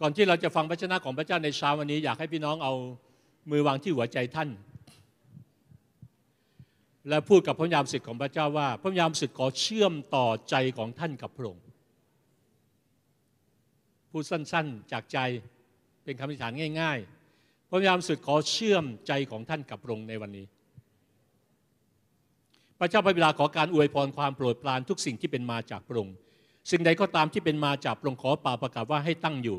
ก่อนที่เราจะฟังพระชนะของพระเจ้าในเช้าวันนี้ อยากให้พี่น้องเอามือวางที่หัวใจท่าน และพูดกับพระยามสิทธิ์ของพระเจ้าว่า พระยามสิทธิ์ขอเชื่อมต่อใจของท่านกับพระองค์พูดสั้นๆจากใจเป็นคำอธิษฐานง่าย ๆ พระยามสิทธิ์ขอเชื่อมใจของท่านกับพระองค์ในวันนี้ พระเจ้าพระบิดาขอการอวยพรความโปรดปรานทุกสิ่งที่เป็นมาจากพระองค์สิ่งใดก็ตามที่เป็นมาจากพระองค์ขอป่าประกาศว่าให้ตั้งอยู่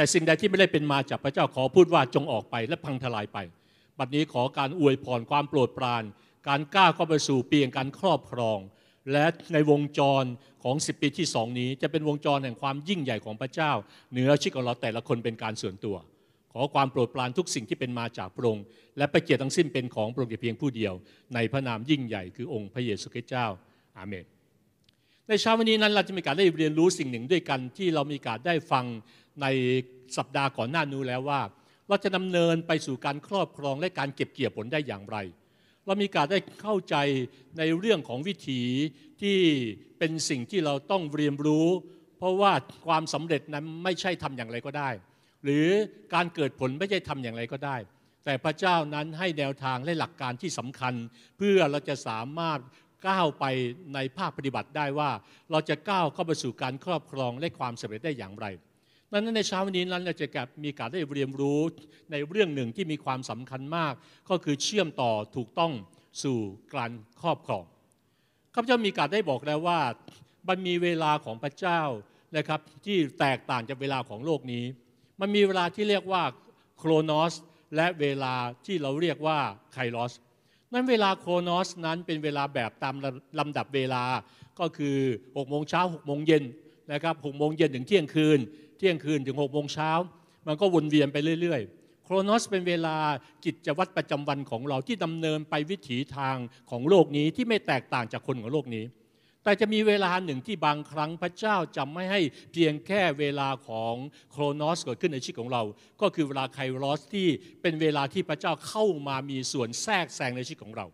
แต่สิ่งใดที่ไม่ได้เป็นมาจากพระเจ้าขอพูดว่าจงออกไปและพังทลายไป บัดนี้ขอการอวยพรความโปรดปราน การก้าวเข้าไปสู่เปียงการครอบครอง และในวงจรของสิปีที่สองนี้ จะเป็นวงจรแห่งความยิ่งใหญ่ของพระเจ้า เหนือชีวิตของเราแต่ละคนเป็นการส่วนตัว ขอความโปรดปรานทุกสิ่งที่เป็นมาจากพระองค์และประเกียรติทั้งสิ้นเป็นของพระองค์เพียงผู้เดียว ในพระนามยิ่งใหญ่คือองค์พระเยซูคริสต์เจ้าอาเมน ในเช้าวันนี้นั้นเราจะมีการได้เรียนรู้สิ่งหนึ่งด้วยกันที่เรามีการได้ฟังในสัปดาห์ก่อนหน้านู้แล้วว่า เราจะดำเนินไปสู่การครอบครองและการเก็บเกี่ยวผลได้อย่างไร เรามีการได้เข้าใจในเรื่องของวิถีที่เป็นสิ่งที่เราต้องเรียนรู้ เพราะว่าความสำเร็จนั้นไม่ใช่ทำอย่างไรก็ได้ หรือการเกิดผลไม่ใช่ทำอย่างไรก็ได้ แต่พระเจ้านั้นให้แนวทางและหลักการที่สำคัญ เพื่อเราจะสามารถ ก้าวไปในภาคปฏิบัติได้ว่า เราจะก้าวเข้าไปสู่การครอบครองและความสำเร็จได้อย่างไรดังนั้นในเช้าวันนี้นั้นเราจะมีการได้เรียนรู้ในเรื่องหนึ่งที่มีความสำคัญมาก ก็คือเชื่อมต่อถูกต้องสู่การครอบครองข้าพเจ้ามีการได้บอกแล้วว่ามันมีเวลาของพระเจ้านะครับที่แตกต่างจากเวลาของโลกนี้ มันมีเวลาที่เรียกว่าโครโนสและเวลาที่เราเรียกว่าไคลอส นั้นเวลาโครโนสนั้นเป็นเวลาแบบตามลำดับเวลาก็คือ6โมงเช้า6โมงเย็นนะครับ6โมงเย็นถึงเที่ยงคืน เที่ยงคืนถึงหกโมงเช้ามันก็วนเวียนไปเรื่อย ๆ โครโนสเป็นเวลากิจวัตรประจำวันของเราที่ดำเนินไปวิถีทางของโลกนี้ที่ไม่แตกต่างจากคนของโลกนี้ แต่จะมีเวลาหนึ่งที่บางครั้งพระเจ้าจะไม่ให้เพียงแค่เวลาของโครโนสเกิดขึ้นในชีวิตของเรา ก็คือเวลาไครอสที่เป็นเวลาที่พระเจ้าเข้ามามีส่วนแทรกแซงในชีวิตของเรา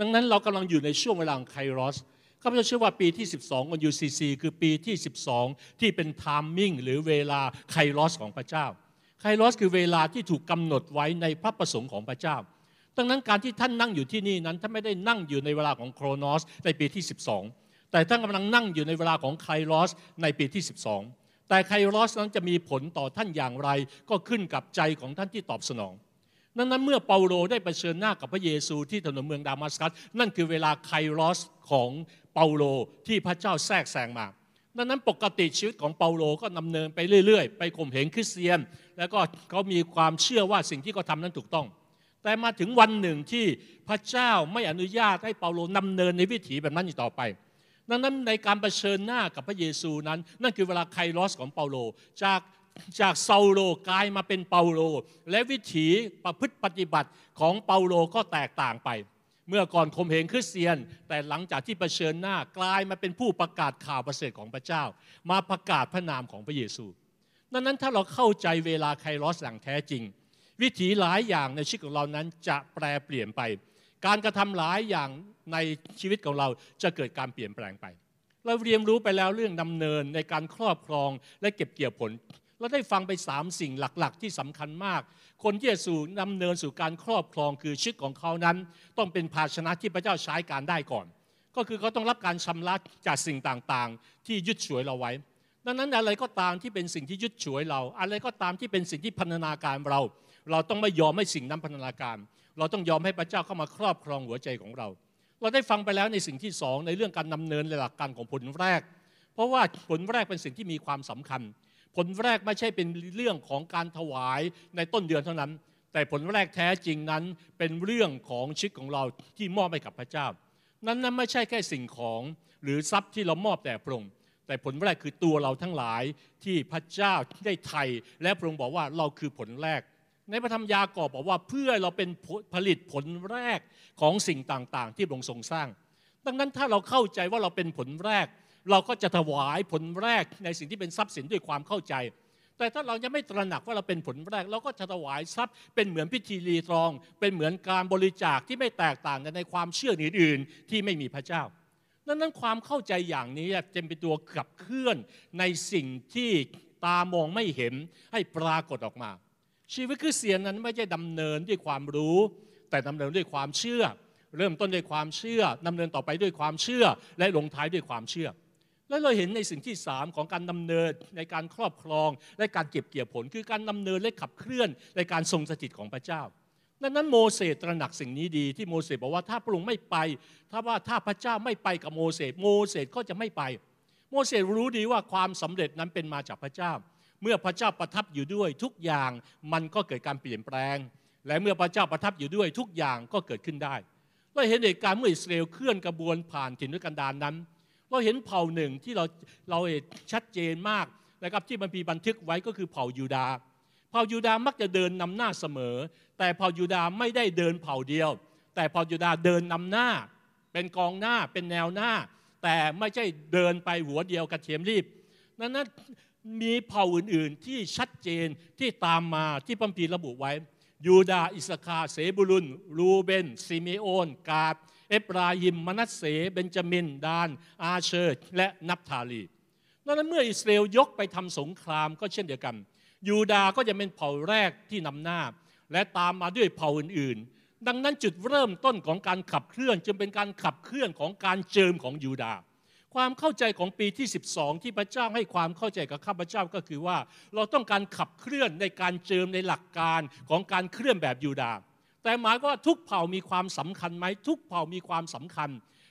ดังนั้นเรากำลังอยู่ในช่วงเวลาไครอสข้าพเจ้าเชื่อว่าปีที่ 12ของ UCC คือปีที่ 12 ที่เป็น timing หรือเวลาไครอสของพระเจ้า ไครอสคือเวลาที่ถูกกำหนดไว้ในพระประสงค์ของพระเจ้า ดังนั้นการที่ท่านนั่งอยู่ที่นี่นั้นท่านไม่ได้นั่งอยู่ในเวลาของโครโนสในปีที่ 12 แต่ท่านกำลังนั่งอยู่ในเวลาของไคลอสในปีที่ 12 แต่ไคลอสนั้นจะมีผลต่อท่านอย่างไร ก็ขึ้นกับใจของท่านที่ตอบสนองดังนั้นเมื่อเปาโลได้ไปเชิญหน้ากับพระเยซูที่ถนนเมืองดามัสกัส นั่นคือเวลาไคลอสของเปาโลที่พระเจ้าแทรกแซงมาดังนั้นปกติชีวิตของเปาโลก็ดำเนินไปเรื่อยๆ ไปข่มเหงคริสเตียน แล้วก็เขามีความเชื่อว่าสิ่งที่เขาทานั้นถูกต้อง แต่มาถึงวันหนึ่งที่พระเจ้าไม่อนุญาตให้เปาโลดาเนินในวิถีแบบนั้นอีกต่อไป ดังนั้นในการเผชิญหน้ากับพระเยซูนั้น นั่นคือเวลาไคลอสของเปาโล จากจากเซาโลกลายมาเป็นเปาโล และวิถีประพฤติปฏิบัติของเปาโลก็แตกต่างไป เมื่อก่อนคมเหงคริสเตียน แต่หลังจากที่เผชิญหน้ากลายมาเป็นผู้ประกาศข่าวประเสริฐของพระเจ้า มาประกาศพระนามของพระเยซูดังนั้นถ้าเราเข้าใจเวลาไคลอสอย่างแท้จริง วิถีหลายอย่างในชีวิตของเรานั้นจะแปรเปลี่ยนไป การกระทำหลายอย่าง ในชีวิตของเราจะเกิดการเปลี่ยนแปลงไป เราเรียนรู้ไปแล้วเรื่องดำเนินในการครอบครองและเก็บเกี่ยวผล เราได้ฟังไปสามสิ่งหลักๆ ที่สำคัญมาก คนที่จะสู่ดำเนินสู่การครอบครองคือชีวิตของเขานั้น ต้องเป็นภาชนะที่พระเจ้าใช้การได้ก่อน ก็คือเขาต้องรับการชำระจากสิ่งต่างๆ ที่ยึดฉวยเราไว้ ดังนั้นอะไรก็ตามที่เป็นสิ่งที่ยึดฉวยเรา อะไรก็ตามที่เป็นสิ่งที่พันนาการเรา เราต้องไม่ยอมให้สิ่งนั้นพันนาการ เราต้องยอมให้พระเจ้าเข้ามาครอบครองหัวใจของเรา เราได้ฟังไปแล้วในสิ่งที่สองในเรื่องการดำเนินหลักการของผลแรก เพราะว่าผลแรกเป็นสิ่งที่มีความสำคัญ ผลแรกไม่ใช่เป็นเรื่องของการถวายในต้นเดือนเท่านั้น แต่ผลแรกแท้จริงนั้นเป็นเรื่องของชีวิตของเราที่มอบให้กับพระเจ้า นั้นนั้นไม่ใช่แค่สิ่งของหรือทรัพย์ที่เรามอบแต่พระองค์แต่ผลแรกคือตัวเราทั้งหลายที่พระเจ้าได้ไทยและพระองค์บอกว่าเราคือผลแรก ในพระธรรมยากอบบอกว่าเพื่อเราเป็นผลิตผลแรกของสิ่งต่างๆ ที่พระองค์ทรงสร้าง ดังนั้นถ้าเราเข้าใจว่าเราเป็นผลแรก เราก็จะถวายผลแรกในสิ่งที่เป็นทรัพย์สินด้วยความเข้าใจ แต่ถ้าเรายังไม่ตระหนักว่าเราเป็นผลแรก เราก็จะถวายทรัพย์เป็นเหมือนพิธีรีตรอง เป็นเหมือนการบริจาคที่ไม่แตกต่างกันในความเชื่ออื่นๆที่ไม่มีพระเจ้าดังนั้นความเข้าใจอย่างนี้จะเป็นตัวขับเคลื่อนในสิ่งที่ตามองไม่เห็นให้ปรากฏออกมา ชีวิตคริสเตียนนั้นไม่ใช่ดำเนินด้วยความรู้ แต่ดำเนินด้วยความเชื่อ เริ่มต้นด้วยความเชื่อดำเนินต่อไปด้วยความเชื่อ และลงท้ายด้วยความเชื่อ แล้วเราเห็นในสิ่งที่สามของการดำเนินในการครอบครอง และการเก็บเกี่ยวผล คือการดำเนินและขับเคลื่อนในการทรงสถิตของพระเจ้าดังนั้นโมเสสตระหนักสิ่งนี้ดีที่โมเสสบอกว่าถ้าพระองค์ไม่ไป ถ้าว่าถ้าพระเจ้าไม่ไปกับโมเสสโมเสสก็จะไม่ไป โมเสสรู้ดีว่าความสำเร็จนั้นเป็นมาจากพระเจ้า เมื่อพระเจ้าประทับอยู่ด้วยทุกอย่างมันก็เกิดการเปลี่ยนแปลง และเมื่อพระเจ้าประทับอยู่ด้วยทุกอย่างก็เกิดขึ้นได้เราเห็นเหตุการณ์เมื่ออิสราเอลเคลื่อนกระบวนผ่านถิ่นทุกันดารนนั้น เราเห็นเผ่าหนึ่งที่เราเราเห็นชัดเจนมากนะครับที่มันมีบันทึกไว้ก็คือเผ่ายูดาห์เผ่ายูดาห์มักจะเดินนำหน้าเสมอ แต่เผ่ายูดาห์ไม่ได้เดินเผ่าเดียว แต่เผ่ายูดาห์เดินนำหน้า เป็นกองหน้าเป็นแนวหน้า แต่ไม่ใช่เดินไปหัวเดียวกระเทียมรีบนั้นนั้น มีเผ่าอื่นๆ ที่ชัดเจนที่ตามมาที่พัมพีระบุไว้ ยูดาอิสคาเสบุลุน รูเบนซิเมโอน กาด เอฟรายิม มนัสเส เบนจามิน ดาน อาเชอร์และนับทาลีดังนั้นเมื่ออิสราเอลยกไปทำสงครามก็เช่นเดียวกัน ยูดาห์ก็จะเป็นเผ่าแรกที่นำหน้า และตามมาด้วยเผ่าอื่นๆ ดังนั้นจุดเริ่มต้นของการขับเคลื่อนจึงเป็นการขับเคลื่อนของการเจิมของยูดาห์ ความเข้าใจของปีที่ 12 ที่พระเจ้าให้ความเข้าใจกับข้าพเจ้าก็คือว่า เราต้องการขับเคลื่อนในการเจิมในหลักการของการเคลื่อนแบบยูดาห์แต่หมายว่าทุกเผ่ามีความสำคัญไหมทุกเผ่ามีความสำคัญ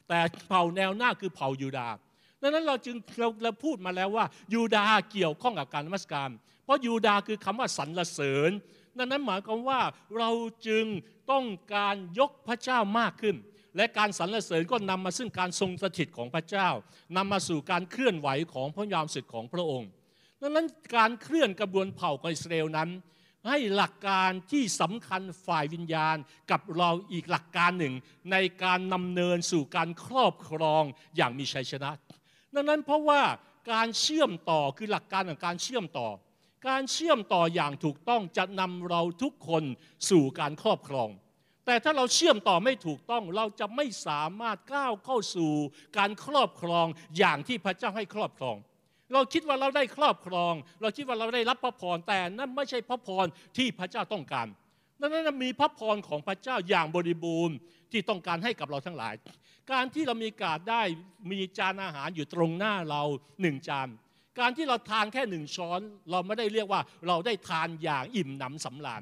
แต่เผ่าแนวหน้าคือเผ่ายูดาห์ดังนั้นเราจึงเราเราพูดมาแล้วว่ายูดาห์เกี่ยวข้องกับการนมัสการ เพราะยูดาห์คือคำว่าสรรเสริญดังนั้นหมายความว่าเราจึงต้องการยกพระเจ้ามากขึ้น และการสรรเสริญก็นำมาซึ่งการทรงสถิตของพระเจ้านำมาสู่การเคลื่อนไหวของพระยามสิทธิ์ของพระองค์ดังนั้นการเคลื่อนกระบวนเผ่าของอิสราเอลนั้น ให้หลักการที่สำคัญฝ่ายวิญญาณกับเราอีกหลักการหนึ่ง ในการนำเนินสู่การครอบครองอย่างมีชัยชนะ ดังนั้นเพราะว่าการเชื่อมต่อคือหลักการของการเชื่อมต่อ การเชื่อมต่ออย่างถูกต้องจะนำเราทุกคนสู่การครอบครอง แต่ถ้าเราเชื่อมต่อไม่ถูกต้องเราจะไม่สามารถก้าวเข้าสู่การครอบครองอย่างที่พระเจ้าให้ครอบครอง เราคิดว่าเราได้ครอบครอง เราคิดว่าเราได้รับพระพรแต่นั่นไม่ใช่พระพรที่พระเจ้าต้องการดังนั้นมีพระพรของพระเจ้าอย่างบริบูรณ์ที่ต้องการให้กับเราทั้งหลาย การที่เรามีกาดได้มีจานอาหารอยู่ตรงหน้าเราหนึ่งจานการที่เราทานแค่หนึ่งช้อน เราไม่ได้เรียกว่าเราได้ทานอย่างอิ่มหนำสำราญ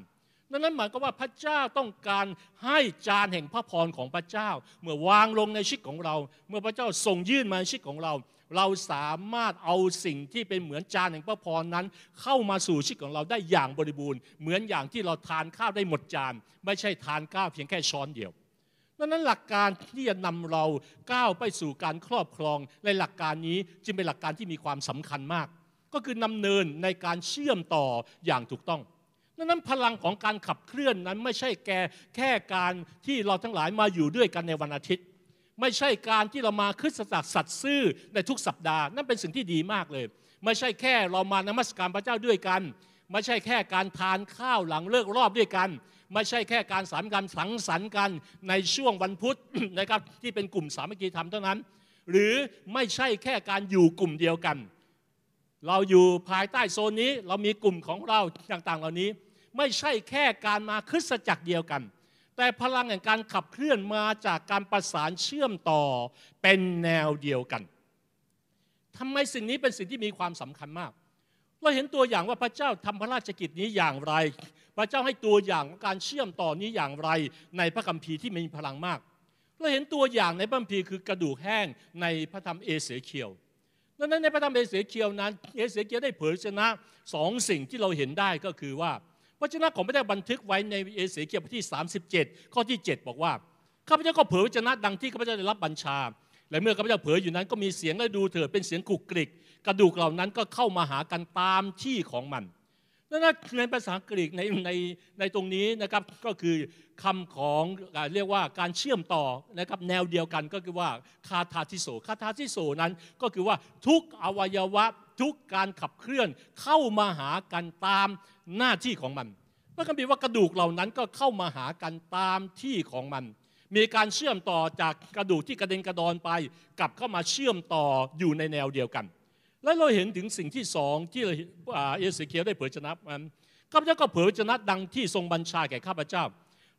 ดังนั้นหมายก็ว่าพระเจ้าต้องการให้จานแห่งพระพรของพระเจ้า เมื่อวางลงในชีวิตของเรา เมื่อพระเจ้าส่งยื่นมาในชีวิตของเรา เราสามารถเอาสิ่งที่เป็นเหมือนจานแห่งพระพรนั้น เข้ามาสู่ชีวิตของเราได้อย่างบริบูรณ์ เหมือนอย่างที่เราทานข้าวได้หมดจาน ไม่ใช่ทานข้าวเพียงแค่ช้อนเดียวดังนั้นหลักการที่จะนำเราก้าวไปสู่การครอบครองในหลักการนี้จึงเป็นหลักการที่มีความสำคัญมาก ก็คือนำเนินในการเชื่อมต่ออย่างถูกต้อง ดังนั้นพลังของการขับเคลื่อนนั้นไม่ใช่แก่แค่การที่เราทั้งหลายมาอยู่ด้วยกันในวันอาทิตย์ ไม่ใช่การที่เรามาคริสตจักรสัตย์ซื่อในทุกสัปดาห์ นั่นเป็นสิ่งที่ดีมากเลย ไม่ใช่แค่เรามานมัสการพระเจ้าด้วยกัน ไม่ใช่แค่การทานข้าวหลังเลิกรอบด้วยกัน ไม่ใช่แค่การสารกันสังสรรค์กันในช่วงวันพุธนะครับที่เป็นกลุ่มสามัคคีธรรมเท่านั้น หรือไม่ใช่แค่การอยู่กลุ่มเดียวกัน เราอยู่ภายใต้โซนนี้เรามีกลุ่มของเราต่างๆ เหล่านี้ ไม่ใช่แค่การมาคริสตจักรเดียวกัน แต่พลังแห่งการขับเคลื่อนมาจากการประสานเชื่อมต่อเป็นแนวเดียวกันทำไมสิ่งนี้เป็นสิ่งที่มีความสำคัญมาก เราเห็นตัวอย่างว่าพระเจ้าทำพระราชกิจนี้อย่างไร พระเจ้าให้ตัวอย่างการเชื่อมต่อนี้อย่างไร ในพระคัมภีร์ที่มีพลังมาก เราเห็นตัวอย่างในพระคัมภีร์คือกระดูกแห้งในพระธรรมเอเสเคียว ดังนั้นในพระธรรมเอเสเคียวนั้น เอเสเคียวได้เผยชนะสองสิ่งที่เราเห็นได้ก็คือว่าพระชนะของพระเจ้าบันทึกไว้ในเอเสเคียวบทที่ 37 ข้อที่ 7 บอกว่าข้าพเจ้าก็เผยชนะดังที่ข้าพเจ้าได้รับบัญชา และเมื่อข้าพเจ้าเผยอยู่นั้นก็มีเสียงและดูเถิดเป็นเสียงกุกกริก กระดูกเหล่านั้นก็เข้ามาหากันตามที่ของมัน นั่นในภาษากรีกในในในตรงนี้นะครับก็คือคำของเรียกว่าการเชื่อมต่อนะครับแนวเดียวกันก็คือว่าคาทาทิโสคาทาทิโสนั้นก็คือว่าทุกอวัยวะทุกการขับเคลื่อนเข้ามาหากันตามหน้าที่ของมันพระคัมภีร์ว่ากระดูกเหล่านั้นก็เข้ามาหากันตามที่ของมัน มีการเชื่อมต่อจากกระดูกที่กระเด็นกระดอนไป กลับเข้ามาเชื่อมต่ออยู่ในแนวเดียวกัน และเราเห็นถึงสิ่งที่สองที่เอเสเคียลได้เผยชนะมันข้าพเจ้าก็เผยชนะดังที่ทรงบัญชาแก่ข้าพเจ้า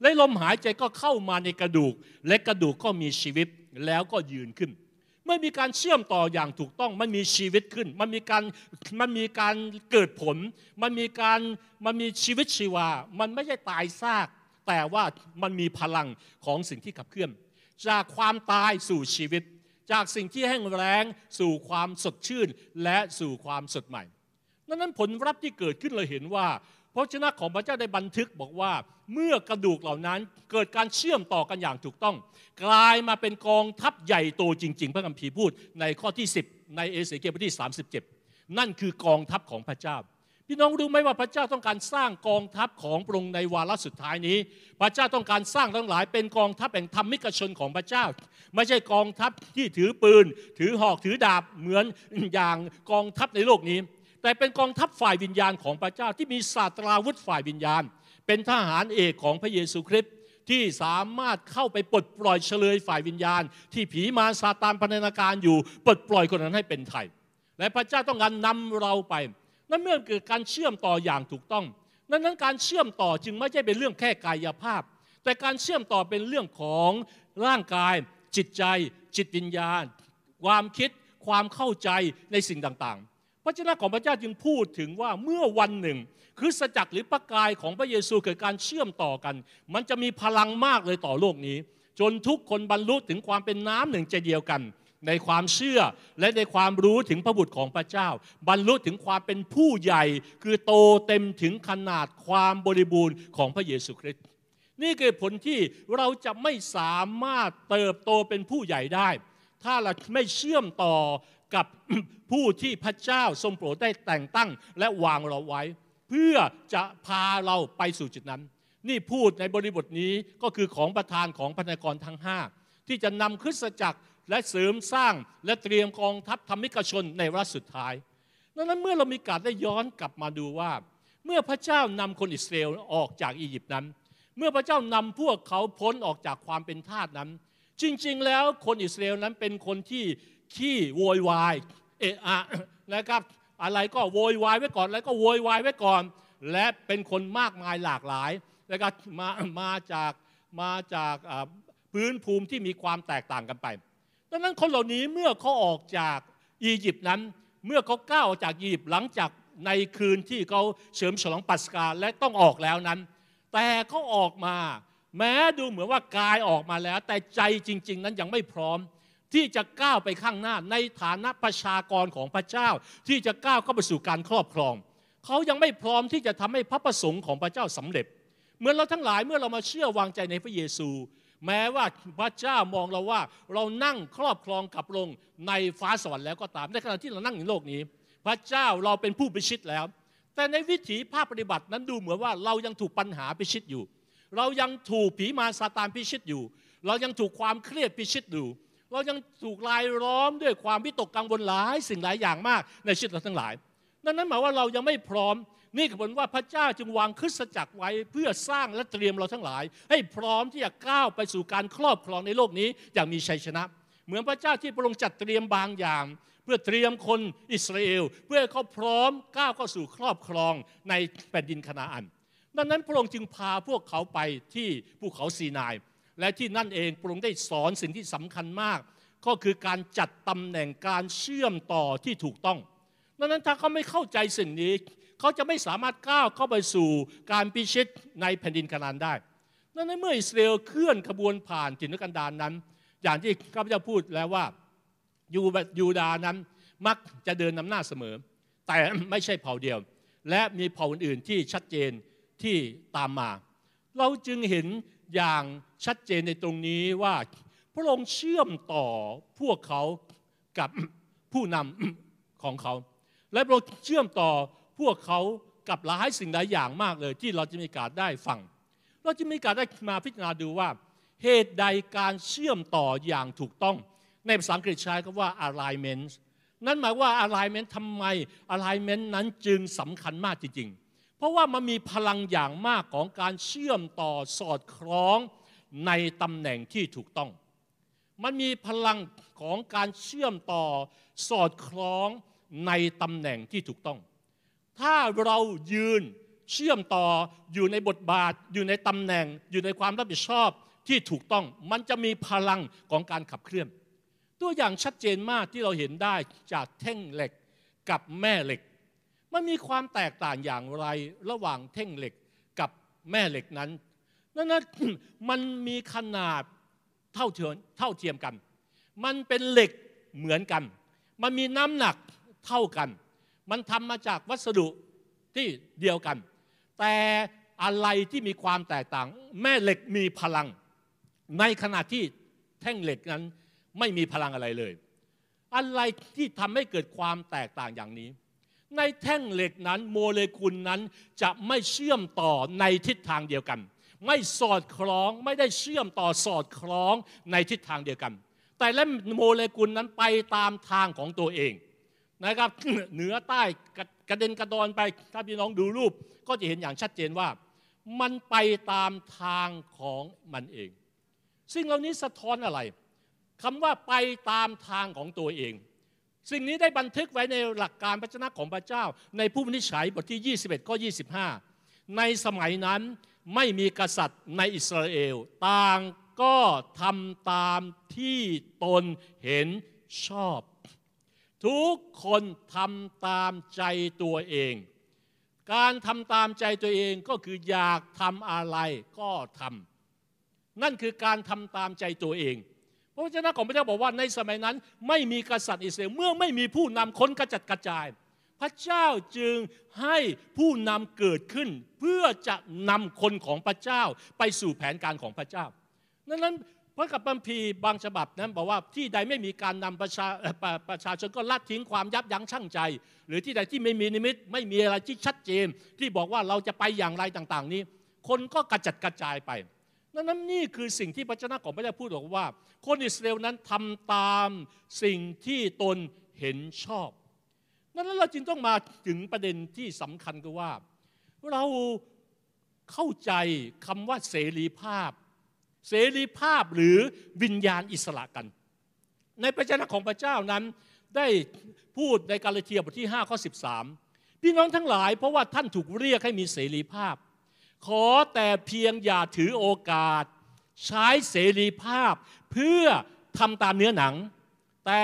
และลมหายใจก็เข้ามาในกระดูก และกระดูกก็มีชีวิตแล้วก็ยืนขึ้น เมื่อมีการเชื่อมต่ออย่างถูกต้องมันมีชีวิตขึ้น มันมีการมันมีการเกิดผล มันมีการมันมีชีวิตชีวา มันไม่ใช่ตายซาก แต่ว่ามันมีพลังของสิ่งที่ขับเคลื่อน จากความตายสู่ชีวิต จากสิ่งที่แห้งแล้งสู่ความสดชื่นและสู่ความสดใหม่ดังนั้นผลลัพธ์ที่เกิดขึ้นเราเห็นว่าพระชนะของพระเจ้าได้บันทึกบอกว่าเมื่อกระดูกเหล่านั้นเกิดการเชื่อมต่อกันอย่างถูกต้อง กลายมาเป็นกองทัพใหญ่โตจริง ๆ พระคัมภีร์พูดในข้อที่ 10 ในเอเสเคียลบทที่ 37 นั่นคือกองทัพของพระเจ้า พี่น้องรู้ไหมว่าพระเจ้าต้องการสร้างกองทัพของพระองค์ในวาระสุดท้ายนี้ พระเจ้าต้องการสร้างทั้งหลายเป็นกองทัพแห่งธรรมิกชนของพระเจ้า ไม่ใช่กองทัพที่ถือปืน ถือหอกถือดาบเหมือนอย่างกองทัพในโลกนี้ แต่เป็นกองทัพฝ่ายวิญญาณของพระเจ้าที่มีศาสตราวุธฝ่ายวิญญาณ เป็นทหารเอกของพระเยซูคริสต์ที่สามารถเข้าไปปลดปล่อยเฉลยฝ่ายวิญญาณ ที่ผีมารซาตานพันธนาการอยู่ปลดปล่อยคนนั้นให้เป็นไทยและพระเจ้าต้องการนำเราไป นั่นเมื่อเกิดการเชื่อมต่ออย่างถูกต้องนั้นนั้นการเชื่อมต่อจึงไม่ใช่เป็นเรื่องแค่กายภาพ แต่การเชื่อมต่อเป็นเรื่องของร่างกาย จิตใจ จิตวิญญาณ ความคิดความเข้าใจในสิ่งต่างๆ พระเจ้าของพระเจ้าจึงพูดถึงว่าเมื่อวันหนึ่งคือสจักรหรือประกายของพระเยซูเกิดการเชื่อมต่อกัน มันจะมีพลังมากเลยต่อโลกนี้ จนทุกคนบรรลุถึงความเป็นน้ำหนึ่งใจเดียวกัน ในความเชื่อและในความรู้ถึงพระบุตรของพระเจ้า บรรลุถึงความเป็นผู้ใหญ่ คือโตเต็มถึงขนาดความบริบูรณ์ของพระเยซูคริสต์นี่คือผลที่เราจะไม่สามารถเติบโตเป็นผู้ใหญ่ได้ ถ้าเราไม่เชื่อมต่อกับผู้ที่พระเจ้าทรงโปรดได้แต่งตั้งและวางเราไว้ เพื่อจะพาเราไปสู่จุดนั้น นี่พูดในบริบทนี้ก็คือของประธานของพันธกรทั้งห้าที่จะนำคริสตจักร และเสริมสร้างและเตรียมกองทัพธรรมิกชนในรัชสุดท้ายดังนั้นเมื่อเรามีการได้ย้อนกลับมาดูว่า เมื่อพระเจ้านำคนอิสราเอลออกจากอียิปต์นั้น เมื่อพระเจ้านำพวกเขาพ้นออกจากความเป็นทาสนั้น จริงๆ แล้วคนอิสราเอลนั้นเป็นคนที่ขี้โวยวายเอะอะนะครับอะไรก็โวยวายไว้ก่อนอะไรก็โวยวายไว้ก่อน และเป็นคนมากมายหลากหลายนะครับมามาจากมาจากพื้นภูมิที่มีความแตกต่างกันไป ดังนั้นคนเหล่านี้เมื่อเขาออกจากอียิปต์นั้น เมื่อเขาก้าวออกจากอียิปต์หลังจากในคืนที่เขาเฉลิมฉลองปัสกาและต้องออกแล้วนั้น แต่เขาออกมา แม้ดูเหมือนว่ากายออกมาแล้ว แต่ใจจริง ๆ นั้นยังไม่พร้อม ที่จะก้าวไปข้างหน้าในฐานะประชากรของพระเจ้า ที่จะก้าวเข้าไปสู่การครอบครอง เขายังไม่พร้อมที่จะทำให้พระประสงค์ของพระเจ้าสำเร็จ เหมือนเราทั้งหลายเมื่อเรามาเชื่อวางใจในพระเยซู แม้ว่าพระเจ้ามองเราว่า เรานั่งครอบครองกับลงในฟ้าสวรรค์แล้วก็ตามในขณะที่เรานั่งในโลกนี้ พระเจ้าเราเป็นผู้พิชิตแล้ว แต่ในวิถีภาคปฏิบัตินั้นดูเหมือนว่าเรายังถูกปัญหาพิชิตอยู่ เรายังถูกผีมาซาตานพิชิตอยู่ เรายังถูกความเครียดพิชิตอยู่เรายังถูกลายล้อมด้วยความวิตกกังวลหลายสิ่งหลายอย่างมากในชีวิตเราทั้งหลายดังนั้นหมายว่าเรายังไม่พร้อม นี่คือผลว่าพระเจ้าจึงวางคริสตจักรไว้เพื่อสร้างและเตรียมเราทั้งหลาย ให้พร้อมที่จะก้าวไปสู่การครอบครองในโลกนี้อย่างมีชัยชนะ เหมือนพระเจ้าที่พระองค์จัดเตรียมบางอย่าง เพื่อเตรียมคนอิสราเอล เพื่อเขาพร้อมก้าวเข้าสู่ครอบครองในแผ่นดินคณาอันดังนั้นพระองค์จึงพาพวกเขาไปที่ภูเขาซีนาย และที่นั่นเองพระองค์ได้สอนสิ่งที่สำคัญมาก ก็คือการจัดตำแหน่งการเชื่อมต่อที่ถูกต้องดังนั้นถ้าเขาไม่เข้าใจสิ่งนี้ เขาจะไม่สามารถก้าวเข้าไปสู่การพิชิตในแผ่นดินคานานได้ดังนั้นเมื่ออิสราเอลเคลื่อนขบวนผ่านถิ่นกันดานนั้น อย่างที่ข้าพเจ้าพูดแล้วว่ายูยูดานั้นมักจะเดินนำหน้าเสมอ แต่ไม่ใช่เผ่าเดียว และมีเผ่าอื่นๆที่ชัดเจนที่ตามมา เราจึงเห็นอย่างชัดเจนในตรงนี้ว่าพระองค์เชื่อมต่อพวกเขากับผู้นำของเขา และพระองค์เชื่อมต่อ พวกเขากับหลายสิ่งหลายอย่างมากเลย ที่เราจะมีการได้ฟัง เราจะมีการได้มาพิจารณาดูว่า เหตุใดการเชื่อมต่ออย่างถูกต้อง ในภาษาอังกฤษใช้คำว่า alignment นั่นหมายว่า alignment ทำไม alignment นั้นจึงสำคัญมากจริง ๆ เพราะว่ามันมีพลังอย่างมากของการเชื่อมต่อสอดคล้องในตำแหน่งที่ถูกต้อง มันมีพลังของการเชื่อมต่อสอดคล้องในตำแหน่งที่ถูกต้อง ถ้าเรายืนเชื่อมต่ออยู่ในบทบาท อยู่ในตำแหน่ง อยู่ในความรับผิดชอบที่ถูกต้องมันจะมีพลังของการขับเคลื่อน ตัวอย่างชัดเจนมากที่เราเห็นได้จากแท่งเหล็กกับแม่เหล็ก มันมีความแตกต่างอย่างไรระหว่างแท่งเหล็กกับแม่เหล็กนั้นนั่นนะมันมีขนาดเท่าเทียมเท่าเทียมกัน มันเป็นเหล็กเหมือนกัน มันมีน้ำหนักเท่ากัน มันทำมาจากวัสดุที่เดียวกัน แต่อะไรที่มีความแตกต่าง แม่เหล็กมีพลัง ในขณะที่แท่งเหล็กนั้นไม่มีพลังอะไรเลย อะไรที่ทำให้เกิดความแตกต่างอย่างนี้ ในแท่งเหล็กนั้นโมเลกุลนั้นจะไม่เชื่อมต่อในทิศทางเดียวกัน ไม่สอดคล้องไม่ได้เชื่อมต่อสอดคล้องในทิศทางเดียวกัน แต่และโมเลกุลนั้นไปตามทางของตัวเอง นะครับเหนือใต้กระเด็นกระดอนไป ถ้าพี่น้องดูรูปก็จะเห็นอย่างชัดเจนว่า มันไปตามทางของมันเอง สิ่งเหล่านี้สะท้อนอะไรคำว่าไปตามทางของตัวเอง สิ่งนี้ได้บันทึกไว้ในหลักการพระชนะของพระเจ้า ในผู้วินิจฉัยบทที่ 21 ข้อ 25 ในสมัยนั้นไม่มีกษัตริย์ในอิสราเอล ต่างก็ทำตามที่ตนเห็นชอบ ทุกคนทำตามใจตัวเอง การทำตามใจตัวเองก็คืออยากทำอะไรก็ทำนั่นคือการทำตามใจตัวเอง พระเจ้าของพระเจ้าบอกว่าในสมัยนั้นไม่มีกษัตริย์อิสราเอลเมื่อไม่มีผู้นำคนกระจัดกระจาย พระเจ้าจึงให้ผู้นำเกิดขึ้น เพื่อจะนำคนของพระเจ้าไปสู่แผนการของพระเจ้าดังนั้น พระกับบัมพีบางฉบับนั้นบอกว่าที่ใดไม่มีการนำประชาประชาชนก็ละทิ้งความยับยั้งชั่งใจ หรือที่ใดที่ไม่มีนิมิต ไม่มีอะไรที่ชัดเจน ที่บอกว่าเราจะไปอย่างไรต่างๆ นี้ คนก็กระจัดกระจายไปนั้นนี่คือสิ่งที่พระเจ้าของพระเจ้าพูดบอกว่า คนอิสราเอลนั้นทำตามสิ่งที่ตนเห็นชอบ นั้นเราจึงต้องมาถึงประเด็นที่สำคัญก็ว่า เราเข้าใจคำว่าเสรีภาพ เสรีภาพหรือวิญญาณอิสระกัน ในพระเจ้าของพระเจ้านั้นได้พูดในกาลาเทียบทที่5ข้อ13 พี่น้องทั้งหลายเพราะว่าท่านถูกเรียกให้มีเสรีภาพ ขอแต่เพียงอย่าถือโอกาส ใช้เสรีภาพ เพื่อทำตามเนื้อหนัง แต่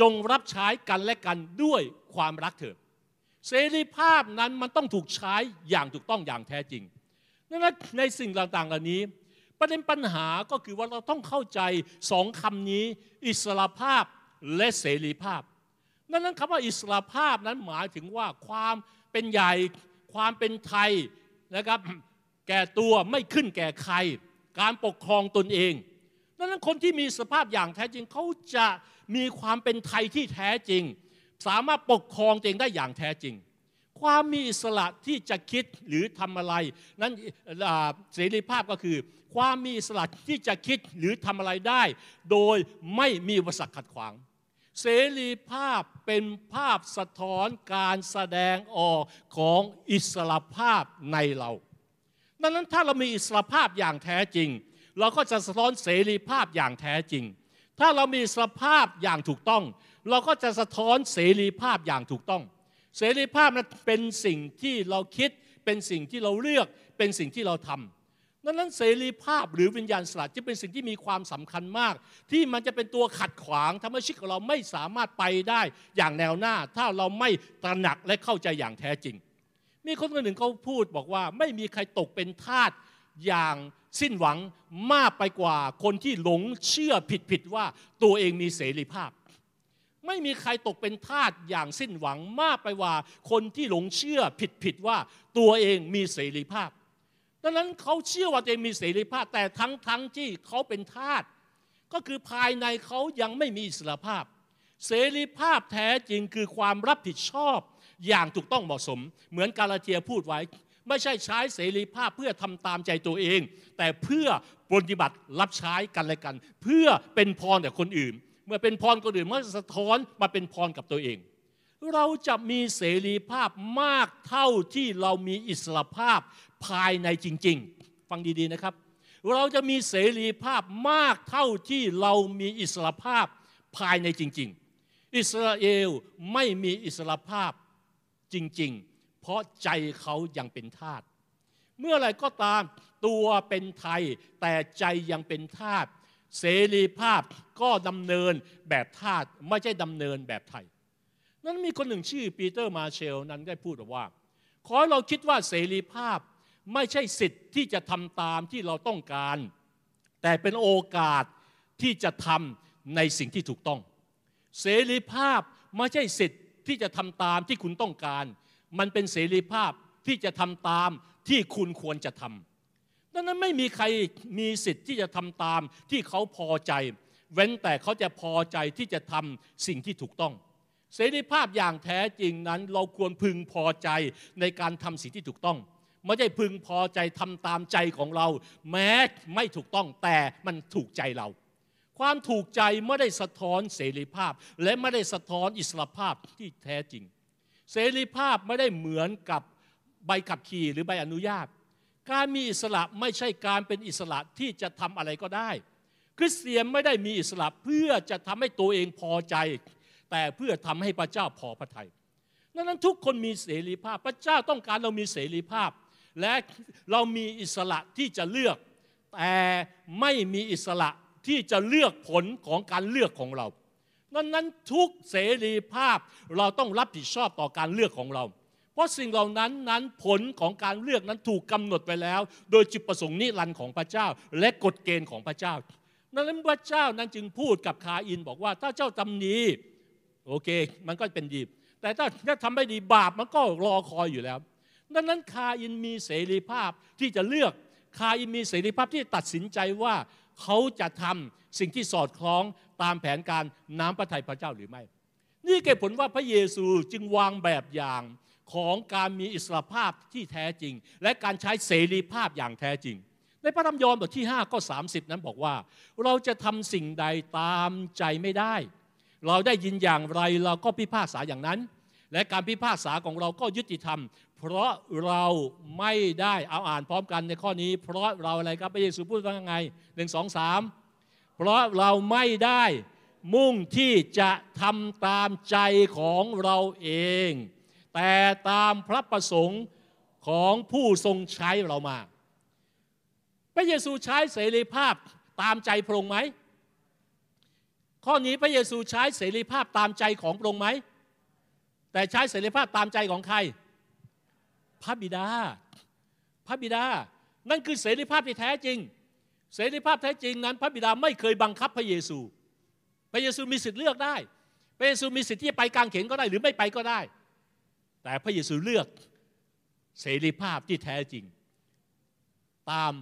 จงรับใช้กันและกันด้วยความรักเถิดเสรีภาพนั้นมันต้องถูกใช้อย่างถูกต้องอย่างแท้จริงดังนั้นในสิ่งต่างๆเหล่านี้ ประเด็นปัญหาก็คือว่าเราต้องเข้าใจสองคำนี้ อิสระภาพและเสรีภาพดังนั้นคำว่าอิสระภาพนั้นหมายถึงว่าความเป็นใหญ่ความเป็นไทยนะครับแก่ตัวไม่ขึ้นแก่ใคร การปกครองตนเองดังนั้นคนที่มีสภาพอย่างแท้จริงเขาจะมีความเป็นไทยที่แท้จริง สามารถปกครองตัวเองได้อย่างแท้จริง ความมีอิสระที่จะคิดหรือทำอะไร นั้นเสรีภาพก็คือ ความมีอิสระที่จะคิดหรือทำอะไรได้ โดยไม่มีอุปสรรคขัดขวาง เสรีภาพเป็นภาพสะท้อนการแสดงออกของอิสระภาพในเราดังนั้นถ้าเรามีอิสรภาพอย่างแท้จริง เราก็จะสะท้อนเสรีภาพอย่างแท้จริง ถ้าเรามีอิสรภาพอย่างถูกต้อง เราก็จะสะท้อนเสรีภาพอย่างถูกต้อง เสรีภาพนั้นเป็นสิ่งที่เราคิดเป็นสิ่งที่เราเลือกเป็นสิ่งที่เราทำ ดังนั้นเสรีภาพหรือวิญญาณสลัดจะเป็นสิ่งที่มีความสำคัญมาก ที่มันจะเป็นตัวขัดขวางทำให้ชีวิตของเราไม่สามารถไปได้อย่างแนวหน้า ถ้าเราไม่ตระหนักและเข้าใจอย่างแท้จริง มีคนคนหนึ่งเขาพูดบอกว่าไม่มีใครตกเป็นทาสอย่างสิ้นหวังมากไปกว่าคนที่หลงเชื่อผิดๆว่าตัวเองมีเสรีภาพ ไม่มีใครตกเป็นทาสอย่างสิ้นหวังมากไปกว่า คนที่หลงเชื่อผิดๆว่าตัวเองมีเสรีภาพ ดังนั้นเขาเชื่อว่าตัวเองมีเสรีภาพ แต่ทั้งทั้งที่เขาเป็นทาสก็คือภายในเขายังไม่มีอิสรภาพ เสรีภาพแท้จริงคือความรับผิดชอบอย่างถูกต้องเหมาะสม เหมือนกาลาเทียพูดไว้ ไม่ใช่ใช้เสรีภาพเพื่อทำตามใจตัวเอง แต่เพื่อปฏิบัติรับใช้กันและกัน เพื่อเป็นพรแก่คนอื่น เมื่อเป็นพรคนอื่นเมันสะท้อนมาเป็นพรกับตัวเอง เราจะมีเสรีภาพมากเท่าที่เรามีอิสรภาพภายในจริง ๆ ฟังดีๆนะครับ เราจะมีเสรีภาพมากเท่าที่เรามีอิสรภาพภายในจริง ๆ อิสราเอลไม่มีอิสรภาพจริง ๆ เพราะใจเขายังเป็นทาสเมื่อไรก็ตามตัวเป็นไทยแต่ใจยังเป็นทาสเสรีภาพก็ดำเนินแบบทาสไม่ใช่ดำเนินแบบไทย นั้นมีคนหนึ่งชื่อปีเตอร์มาเชลนั้นได้พูดว่า ขอเราคิดว่าเสรีภาพ ไม่ใช่สิทธิ์ที่จะทำตามที่เราต้องการ แต่เป็นโอกาสที่จะทำในสิ่งที่ถูกต้อง เสรีภาพไม่ใช่สิทธิ์ที่จะทำตามที่คุณต้องการ มันเป็นเสรีภาพที่จะทำตามที่คุณควรจะทำดังนั้นไม่มีใครมีสิทธิ์ที่จะทำตามที่เขาพอใจ เว้นแต่เขาจะพอใจที่จะทำสิ่งที่ถูกต้องเสรีภาพอย่างแท้จริงนั้น เราควรพึงพอใจในการทำสิ่งที่ถูกต้อง ไม่ใช่พึงพอใจทำตามใจของเรา แม้ไม่ถูกต้องแต่มันถูกใจเรา ความถูกใจไม่ได้สะท้อนเสรีภาพ และไม่ได้สะท้อนอิสรภาพที่แท้จริง เสรีภาพไม่ได้เหมือนกับใบขับขี่หรือใบอนุญาต การมีอิสระไม่ใช่การเป็นอิสระที่จะทำอะไรก็ได้ คริสเตียนไม่ได้มีอิสระเพื่อจะทำให้ตัวเองพอใจ แต่เพื่อทำให้พระเจ้าพอพระทยัยนั้นทุกคนมีเสรีภาพ พระเจ้าต้องการเรามีเสรีภาพ และเรามีอิสระที่จะเลือก แต่ไม่มีอิสระที่จะเลือกผลของการเลือกของเรานั้นนั้นทุกเสรีภาพเราต้องรับผิดชอบต่อการเลือกของเรา เพราะสิ่งเหล่านั้นนั้นผลของการเลือกนั้นถูกกำหนดไปแล้ว โดยจุดประสงค์นิรันดร์ของพระเจ้า และกฎเกณฑ์ของพระเจ้านั้นพระเจ้านั้นจึงพูดกับคาอินบอกว่าถ้าเจ้าทำนี้โอเค มันก็เป็นดี แต่ถ้าถ้าทำไม่ดีบาปมันก็รอคอยอยู่แล้ว ดังนั้นคาอินมีเสรีภาพที่จะเลือกคาอินมีเสรีภาพที่ตัดสินใจว่าเขาจะทำสิ่งที่สอดคล้องตามแผนการน้ำพระทัยพระเจ้าหรือไม่ นี่เกิดผลว่าพระเยซูจึงวางแบบอย่างของการมีอิสรภาพที่แท้จริง และการใช้เสรีภาพอย่างแท้จริง ในพระธรรมยอห์นบทที่5ก็30 นั้นบอกว่า เราจะทำสิ่งใดตามใจไม่ได้ เราได้ยินอย่างไรเราก็พิพากษาอย่างนั้น และการพิพากษาของเราก็ยุติธรรม เพราะเราไม่ได้เอาอ่านพร้อมกันในข้อนี้ เพราะเราอะไรครับพระเยซูพูดว่าไงหนึ่งสองสามเพราะเราไม่ได้มุ่งที่จะทำตามใจของเราเอง แต่ตามพระประสงค์ของผู้ทรงใช้เรามา พระเยซูใช้เสรีภาพตามใจพระองค์ไหม ข้อนี้พระเยซูใช้เสรีภาพตามใจของพระองค์ไหม แต่ใช้เสรีภาพตามใจของใคร ระบิดา พระบิดา นั่นคือเสรีภาพที่แท้จริง เสรีภาพแท้จริงนั้น พระบิดาไม่เคยบังคับพระเยซู พระเยซูมีสิทธิ์เลือกได้ พระเยซูมีสิทธิ์ที่จะไปกลางเขนก็ได้หรือไม่ไปก็ได้ แต่พระเยซูเลือกเสรีภาพที่แท้จริง ตาม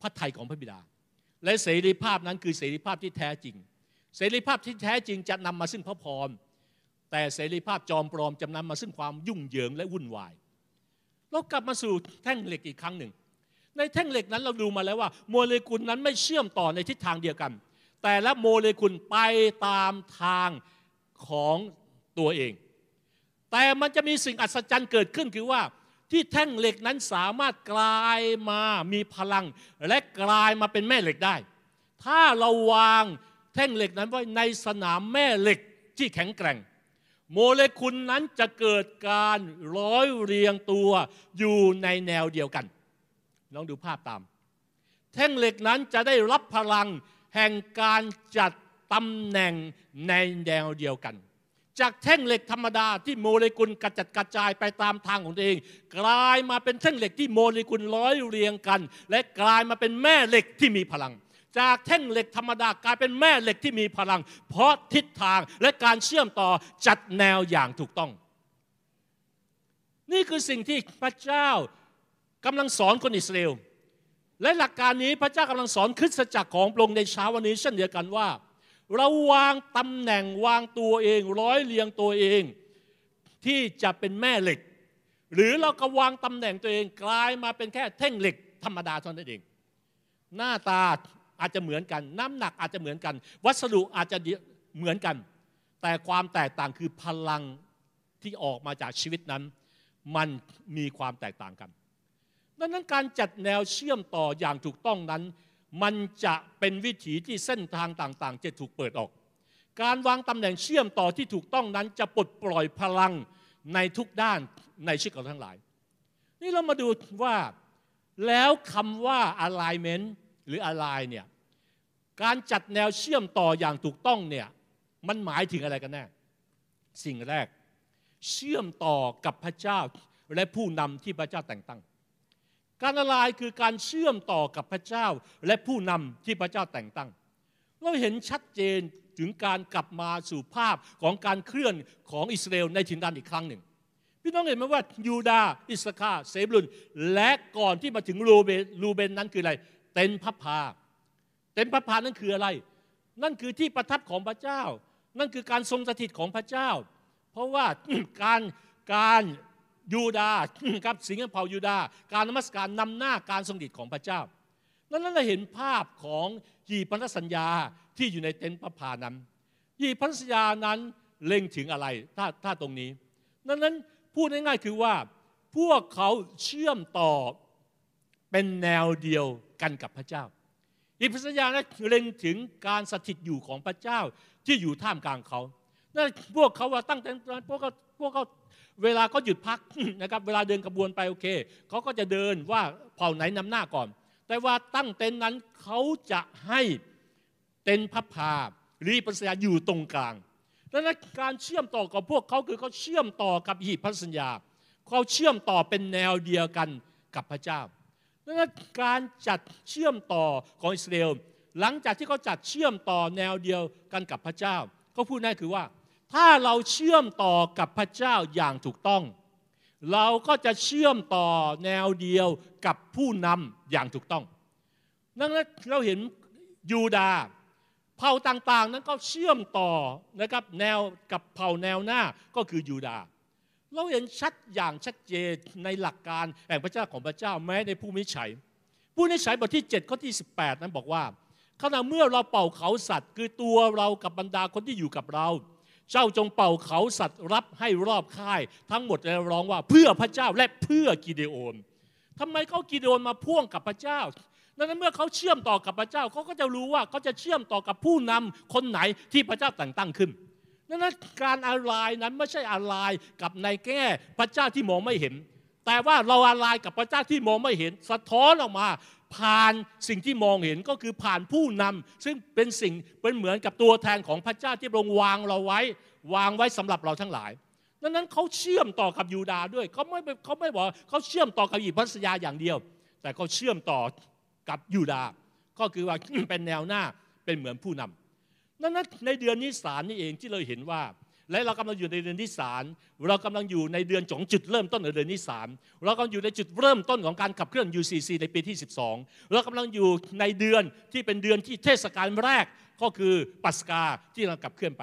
พระทัยของพระบิดา และเสรีภาพนั้นคือเสรีภาพที่แท้จริง เสรีภาพที่แท้จริงจะนำมาซึ่งพระพรแต่เสรีภาพจอมปลอมจะนำมาซึ่งความยุ่งเหยิงและวุ่นวาย เรากลับมาสู่แท่งเหล็กอีกครั้งหนึ่ง ในแท่งเหล็กนั้นเราดูมาแล้วว่า โมเลกุลนั้นไม่เชื่อมต่อในทิศทางเดียวกัน แต่ละโมเลกุลไปตามทางของตัวเอง แต่มันจะมีสิ่งอัศจรรย์เกิดขึ้นคือว่าที่แท่งเหล็กนั้นสามารถกลายมามีพลัง และกลายมาเป็นแม่เหล็กได้ ถ้าเราวางแท่งเหล็กนั้นไว้ในสนามแม่เหล็กที่แข็งแกร่ง โมเลกุลนั้นจะเกิดการร้อยเรียงตัวอยู่ในแนวเดียวกันลองดูภาพตาม แท่งเหล็กนั้นจะได้รับพลังแห่งการจัดตำแหน่งในแนวเดียวกัน จากแท่งเหล็กธรรมดาที่โมเลกุลกระจัดกระจายไปตามทางของตัวเอง กลายมาเป็นแท่งเหล็กที่โมเลกุลร้อยเรียงกัน และกลายมาเป็นแม่เหล็กที่มีพลัง จากแท่งเหล็กธรรมดากลายเป็นแม่เหล็กที่มีพลัง เพราะทิศทางและการเชื่อมต่อจัดแนวอย่างถูกต้อง นี่คือสิ่งที่พระเจ้ากำลังสอนคนอิสราเอลและหลักการนี้พระเจ้ากำลังสอนคริสตจักรของพระองค์ในเช้าวันนี้เช่นเดียวกันว่า เราวางตำแหน่งวางตัวเอง ร้อยเรียงตัวเอง ที่จะเป็นแม่เหล็ก หรือเราก็วางตำแหน่งตัวเองกลายมาเป็นแค่แท่งเหล็กธรรมดาเท่านั้นเอง หน้าตา อาจจะเหมือนกัน น้ำหนักอาจจะเหมือนกัน วัสดุอาจจะเหมือนกัน แต่ความแตกต่างคือพลังที่ออกมาจากชีวิตนั้น มันมีความแตกต่างกัน ดังนั้นการจัดแนวเชื่อมต่ออย่างถูกต้องนั้น มันจะเป็นวิถีที่เส้นทางต่างๆ จะถูกเปิดออก การวางตำแหน่งเชื่อมต่อที่ถูกต้องนั้น จะปลดปล่อยพลังในทุกด้านในชีวิตของทั้งหลาย นี่เรามาดูว่าแล้วคำว่า alignment หรือ align เนี่ยการจัดแนวเชื่อมต่ออย่างถูกต้องเนี่ยมันหมายถึงอะไรกันแน่สิ่งแรก เชื่อมต่อกับพระเจ้าและผู้นำที่พระเจ้าแต่งตั้ง การละลายคือการเชื่อมต่อกับพระเจ้าและผู้นำที่พระเจ้าแต่งตั้ง เราเห็นชัดเจนถึงการกลับมาสู่ภาพของการเคลื่อนของอิสราเอลในถิ่นแดนอีกครั้งหนึ่ง พี่น้องเห็นไหมว่ายูดาอิสคาเซบลุนและก่อนที่มาถึงรูเบนรูเบนนั้นคืออะไร เต็นพับพา เต็นพับพานั้นคืออะไร นั่นคือที่ประทับของพระเจ้า นั่นคือการทรงสถิตของพระเจ้า เพราะว่าการการยูดาครับสิงห์เผ่ายูดา การนมัสการนำหน้าการทรงดิตของพระเจ้านั้นเราเห็นภาพของยีพันธสัญญาที่อยู่ในเต็นท์พระพานั้นยีพันธสัญญานั้นเล็งถึงอะไรถ้าถ้าตรงนี้ นั้นนั้นพูดง่ายๆคือว่าพวกเขาเชื่อมต่อ เป็นแนวเดียวกันกับพระเจ้า อีพันธสัญญานั้นเล็งถึงการสถิตอยู่ของพระเจ้าที่อยู่ท่ามกลางเขานั่นพวกเขาว่าตั้งแต่พวกเขาพวกเขาเวลาก็หยุดพักนะครับเวลาเดินกระบวนไปโอเคเขาก็จะเดินว่าเผ่าไหนนำหน้าก่อน แต่ว่าตั้งเต็นท์นั้นเขาจะให้เต็นท์พับพารีปัญญาอยู่ตรงกลางดังนั้นการเชื่อมต่อกับพวกเขาคือเขาเชื่อมต่อกับหีบพันสัญญาเขาเชื่อมต่อเป็นแนวเดียวกันกับพระเจ้า ดังนั้นการจัดเชื่อมต่อของอิสราเอลหลังจากที่เขาจัดเชื่อมต่อแนวเดียวกันกับพระเจ้าเขาพูดง่ายคือว่า ถ้าเราเชื่อมต่อกับพระเจ้าอย่างถูกต้อง เราก็จะเชื่อมต่อแนวเดียวกับผู้นำอย่างถูกต้องดังนั้นเราเห็นยูดาเผ่าต่างๆ นั้นก็เชื่อมต่อนะครับแนวกับเผ่าแนวหน้าก็คือยูดา เราเห็นชัดอย่างชัดเจนในหลักการแห่งพระเจ้าของพระเจ้าแม้ในผู้มิฉัย ผู้นิฉัยบทที่ 7 ข้อที่ 18 นั้นบอกว่าขณะเมื่อเราเป่าเขาสัตว์ คือตัวเรากับบรรดาคนที่อยู่กับเรา เจ้าจงเป่าเขาสัตว์รับให้รอบค่าย ทั้งหมดแล้วร้องว่าเพื่อพระเจ้าและเพื่อกิเดโอนทำไมเขากิเดโอนมาพ่วงกับพระเจ้าดังนั้นเมื่อเขาเชื่อมต่อกับพระเจ้าเขาก็จะรู้ว่าเขาจะเชื่อมต่อกับผู้นำคนไหนที่พระเจ้าแต่งตั้งขึ้น ดังนั้นการอะไรนั้นไม่ใช่อะไรกับในแก้พระเจ้าที่มองไม่เห็น แต่ว่าเราอะไรกับพระเจ้าที่มองไม่เห็น สะท้อนออกมา ผ่านสิ่งที่มองเห็นก็คือผ่านผู้นำซึ่งเป็นสิ่งเป็นเหมือนกับตัวแทนของพระเจ้าที่พระองค์วางเราไว้ วางไว้สำหรับเราทั้งหลายดังนั้นเขาเชื่อมต่อกับยูดาด้วยเขาไม่เขาไม่บอกเขาเชื่อมต่อกับอิพัสยาอย่างเดียว แต่เขาเชื่อมต่อกับยูดาก็คือว่าเป็นแนวหน้าเป็นเหมือนผู้นำ ดังนั้นในเดือนนิสานนี่เองที่เราเห็นว่า และเรากำลังอยู่ในเดือนที่สามเรากำลังอยู่ในเดือนจงจุดเริ่มต้นในเดือนที่สามเรากำลังอยู่ในจุดเริ่มต้นของการขับเคลื่อน UCC ในปีที่ 12 เรากำลังอยู่ในเดือนที่เป็นเดือนที่เทศกาลแรกก็คือปัสกาที่เราขับเคลื่อนไป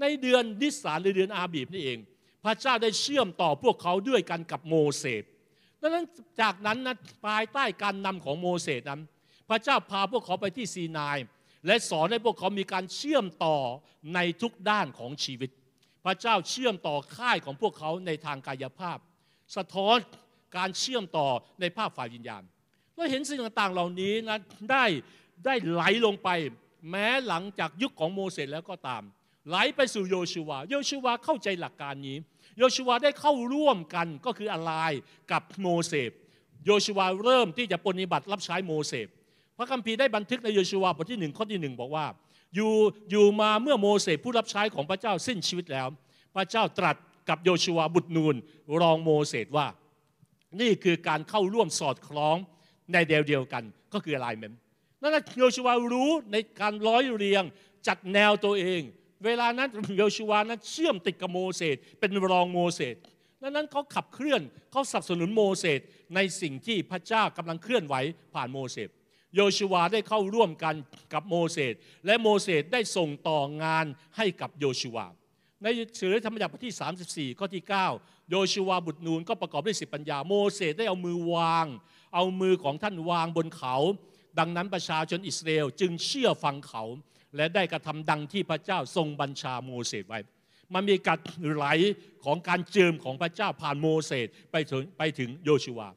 ในเดือนนิสานในเดือนอาบีบนี่เอง พระเจ้าได้เชื่อมต่อพวกเขาด้วยกันกับโมเสสดังนั้นจากนั้นนะภายใต้การนำของโมเสสนั้นพระเจ้าพาพวกเขาไปที่ซีนาย และสอนให้พวกเขามีการเชื่อมต่อในทุกด้านของชีวิต พระเจ้าเชื่อมต่อค่ายของพวกเขาในทางกายภาพ สะท้อนการเชื่อมต่อในภาพฝ่ายวิญญาณเราเห็นสิ่งต่างๆเหล่านี้นะได้ได้ไหลลงไป แม้หลังจากยุคของโมเสสแล้วก็ตาม ไหลไปสู่โยชูวาโยชูวาเข้าใจหลักการนี้ โยชูวาได้เข้าร่วมกันก็คืออะไรกับโมเสสโยชูวาเริ่มที่จะปฏิบัติรับใช้โมเสส ระคัมภีร์ได้บันทึกในโยชูวาบทที่หนึ่งข้อที่หนึ่งบอกว่า อยู่อยู่มาเมื่อโมเสสผู้รับใช้ของพระเจ้าสิ้นชีวิตแล้ว พระเจ้าตรัสกับโยชูวาบุตรนูนรองโมเสสว่า นี่คือการเข้าร่วมสอดคล้องในเดียวเดียวกันก็คืออะไรเมนนั่นโยชูวารู้ในการร้อยเรียงจัดแนวตัวเอง เวลานั้นโยชูวานั้นเชื่อมติดกับโมเสสเป็นรองโมเสสดังนั้นเขาขับเคลื่อนเขาสนับสนุนโมเสสในสิ่งที่พระเจ้ากำลังเคลื่อนไหวผ่านโมเสส โยชูวาได้เข้าร่วมกันกับโมเสสและโมเสสได้ส่งต่องานให้กับโยชูวาในสือธรรมบัติบทที่ 34 ข้อที่ 9 โยชูวาบุตรนูนก็ประกอบด้วยสิบปัญญาโมเสสได้เอามือวาง เอามือของท่านวางบนเขา ดังนั้นประชาชนอิสราเอลจึงเชื่อฟังเขา และได้กระทำดังที่พระเจ้าทรงบัญชาโมเสสไว้ มันมีการไหลของการเจิมของพระเจ้าผ่านโมเสสไปถึงไปถึงโยชูวา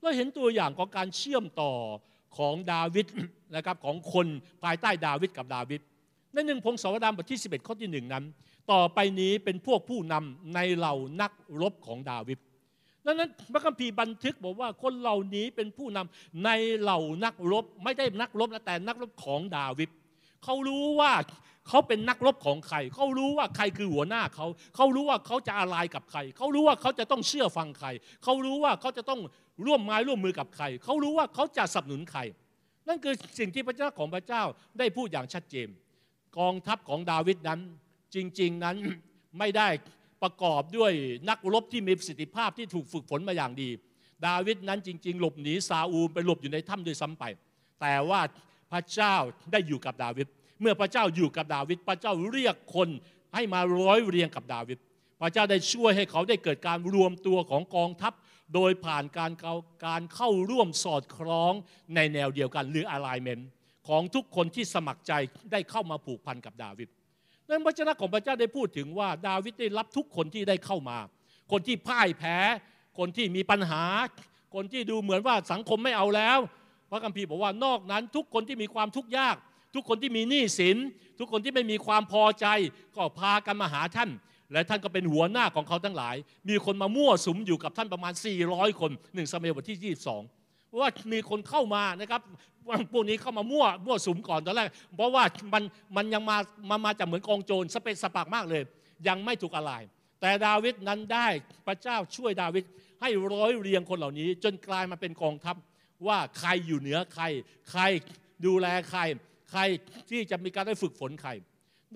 เราเห็นตัวอย่างของการเชื่อมต่อ ของดาวิดนะครับของคนภายใต้ดาวิดกับดาวิดในหนึ่งพงศาวดารบทที่ 11 ข้อที่หนึ่งนั้น ต่อไปนี้เป็นพวกผู้นำในเหล่านักรบของดาวิดดังนั้นพระคัมภีร์บันทึกบอกว่าคนเหล่านี้เป็นผู้นำในเหล่านักรบ ไม่ได้นักรบแต่นักรบของดาวิด เขารู้ว่าเขาเป็นนักรบของใคร เขารู้ว่าใครคือหัวหน้าเขา เขารู้ว่าเขาจะอะไรกับใคร เขารู้ว่าเขาจะต้องเชื่อฟังใคร เขารู้ว่าเขาจะต้องร่วมไม้ร่วมมือกับใคร เขารู้ว่าเขาจะสนับสนุนใคร นั่นคือสิ่งที่พระเจ้าของพระเจ้าได้พูดอย่างชัดเจน กองทัพของดาวิดนั้น จริง ๆนั้นไม่ได้ประกอบด้วยนักรบที่มีประสิทธิภาพที่ถูกฝึกฝนมาอย่างดี ดาวิดนั้นจริง ๆ หลบหนีซาอูลไปหลบอยู่ในถ้ำด้วยซ้ำไป แต่ว่า พระเจ้าได้อยู่กับดาวิด เมื่อพระเจ้าอยู่กับดาวิด พระเจ้าเรียกคนให้มาร้อยเรียงกับดาวิด พระเจ้าได้ช่วยให้เขาได้เกิดการรวมตัวของกองทัพ โดยผ่านการการเข้าร่วมสอดคล้องในแนวเดียวกันหรือ alignment ของทุกคนที่สมัครใจได้เข้ามาผูกพันกับดาวิดนั้นพระเจ้าของพระเจ้าได้พูดถึงว่าดาวิดได้รับทุกคนที่ได้เข้ามา คนที่พ่ายแพ้ คนที่มีปัญหา คนที่ดูเหมือนว่าสังคมไม่เอาแล้ว พระคัมภีร์บอกว่านอกนั้น ทุกคนที่มีความทุกข์ยาก ทุกคนที่มีหนี้สิน ทุกคนที่ไม่มีความพอใจ ก็พากันมาหาท่าน และท่านก็เป็นหัวหน้าของเขาทั้งหลาย มีคนมามั่วสุมอยู่กับท่านประมาณ 400 คนหนึ่งสมัยบทที่ 22ว่ามีคนเข้ามานะครับพวกนี้เข้ามามั่วมั่วสุมก่อนตอนแรกเพราะว่ามันมันยังมามามาจากเหมือนกองโจรสเปซสปากมากเลย ยังไม่ถูกอะไร แต่ดาวิดนั้นได้พระเจ้าช่วยดาวิดให้ร้อยเรียงคนเหล่านี้ จนกลายมาเป็นกองทัพ ว่าใครอยู่เหนือใคร ใครดูแลใคร ใครที่จะมีการได้ฝึกฝนใคร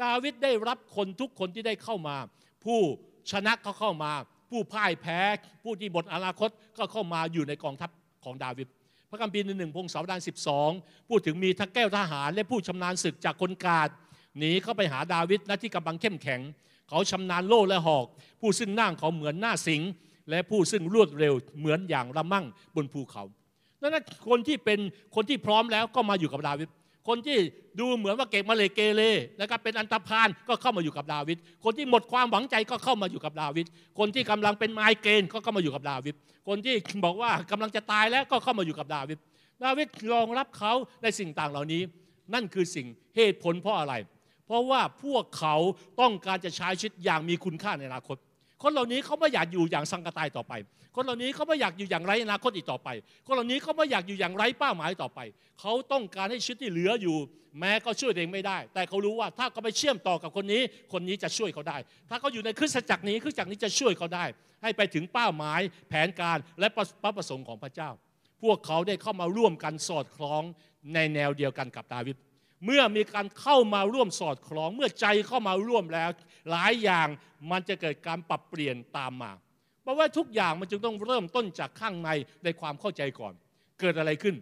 ดาวิดได้รับคนทุกคนที่ได้เข้ามา ผู้ชนะก็เข้ามา ผู้พ่ายแพ้ผู้ที่บทอนาคตก็เข้ามาอยู่ในกองทัพของดาวิดพระคัมภีร์หนึ่งพงศาวดารสิบสองพูดถึงมีทักแก้วทหาร และผู้ชำนาญศึกจากคนกาดหนีเข้าไปหาดาวิดนะที่กำลังเข้มแข็ง เขาชำนาญโล่และหอก ผู้ซึ่งนั่งเขาเหมือนหน้าสิงและผู้ซึ่งรวดเร็วเหมือนอย่างระมั่งบนภูเขา นั่นคนที่เป็นคนที่พร้อมแล้วก็มาอยู่กับดาวิดคนที่ดูเหมือนว่าเก่งมาเลยเกเรนะครับเป็นอันตรพานก็เข้ามาอยู่กับดาวิดคนที่หมดความหวังใจก็เข้ามาอยู่กับดาวิดคนที่กำลังเป็นไมเกรนก็เข้ามาอยู่กับดาวิดคนที่บอกว่ากำลังจะตายแล้วก็เข้ามาอยู่กับดาวิดดาวิดรองรับเขาในสิ่งต่างเหล่านี้ นั่นคือสิ่งเหตุผลเพราะอะไร เพราะว่าพวกเขาต้องการจะใช้ชีวิตอย่างมีคุณค่าในอนาคต คนเหล่านี้เขาไม่อยากอยู่อย่างสังกตายต่อไป คนเหล่านี้เขาไม่อยากอยู่อย่างไร้อนาคตอีกต่อไป คนเหล่านี้เขาไม่อยากอยู่อย่างไร้เป้าหมายต่อไป เขาต้องการให้ชีวิตที่เหลืออยู่ แม้ก็ช่วยเองไม่ได้ แต่เขารู้ว่าถ้าเขาไปเชื่อมต่อกับคนนี้ คนนี้จะช่วยเขาได้ ถ้าเขาอยู่ในคริสตจักรนี้คริสตจักรนี้จะช่วยเขาได้ ให้ไปถึงเป้าหมายแผนการและพระประสงค์ของพระเจ้า พวกเขาได้เข้ามาร่วมกันสอดคล้องในแนวเดียวกันกับดาวิดเมื่อมีการเข้ามาร่วมสอดคล้อง เมื่อใจเข้ามาร่วมแล้ว หลายอย่างมันจะเกิดการปรับเปลี่ยนตามมา ราะว่าทุกอย่างมันจึงต้องเริ่มต้นจากข้างในในความเข้าใจก่อน เกิดอะไรขึ้น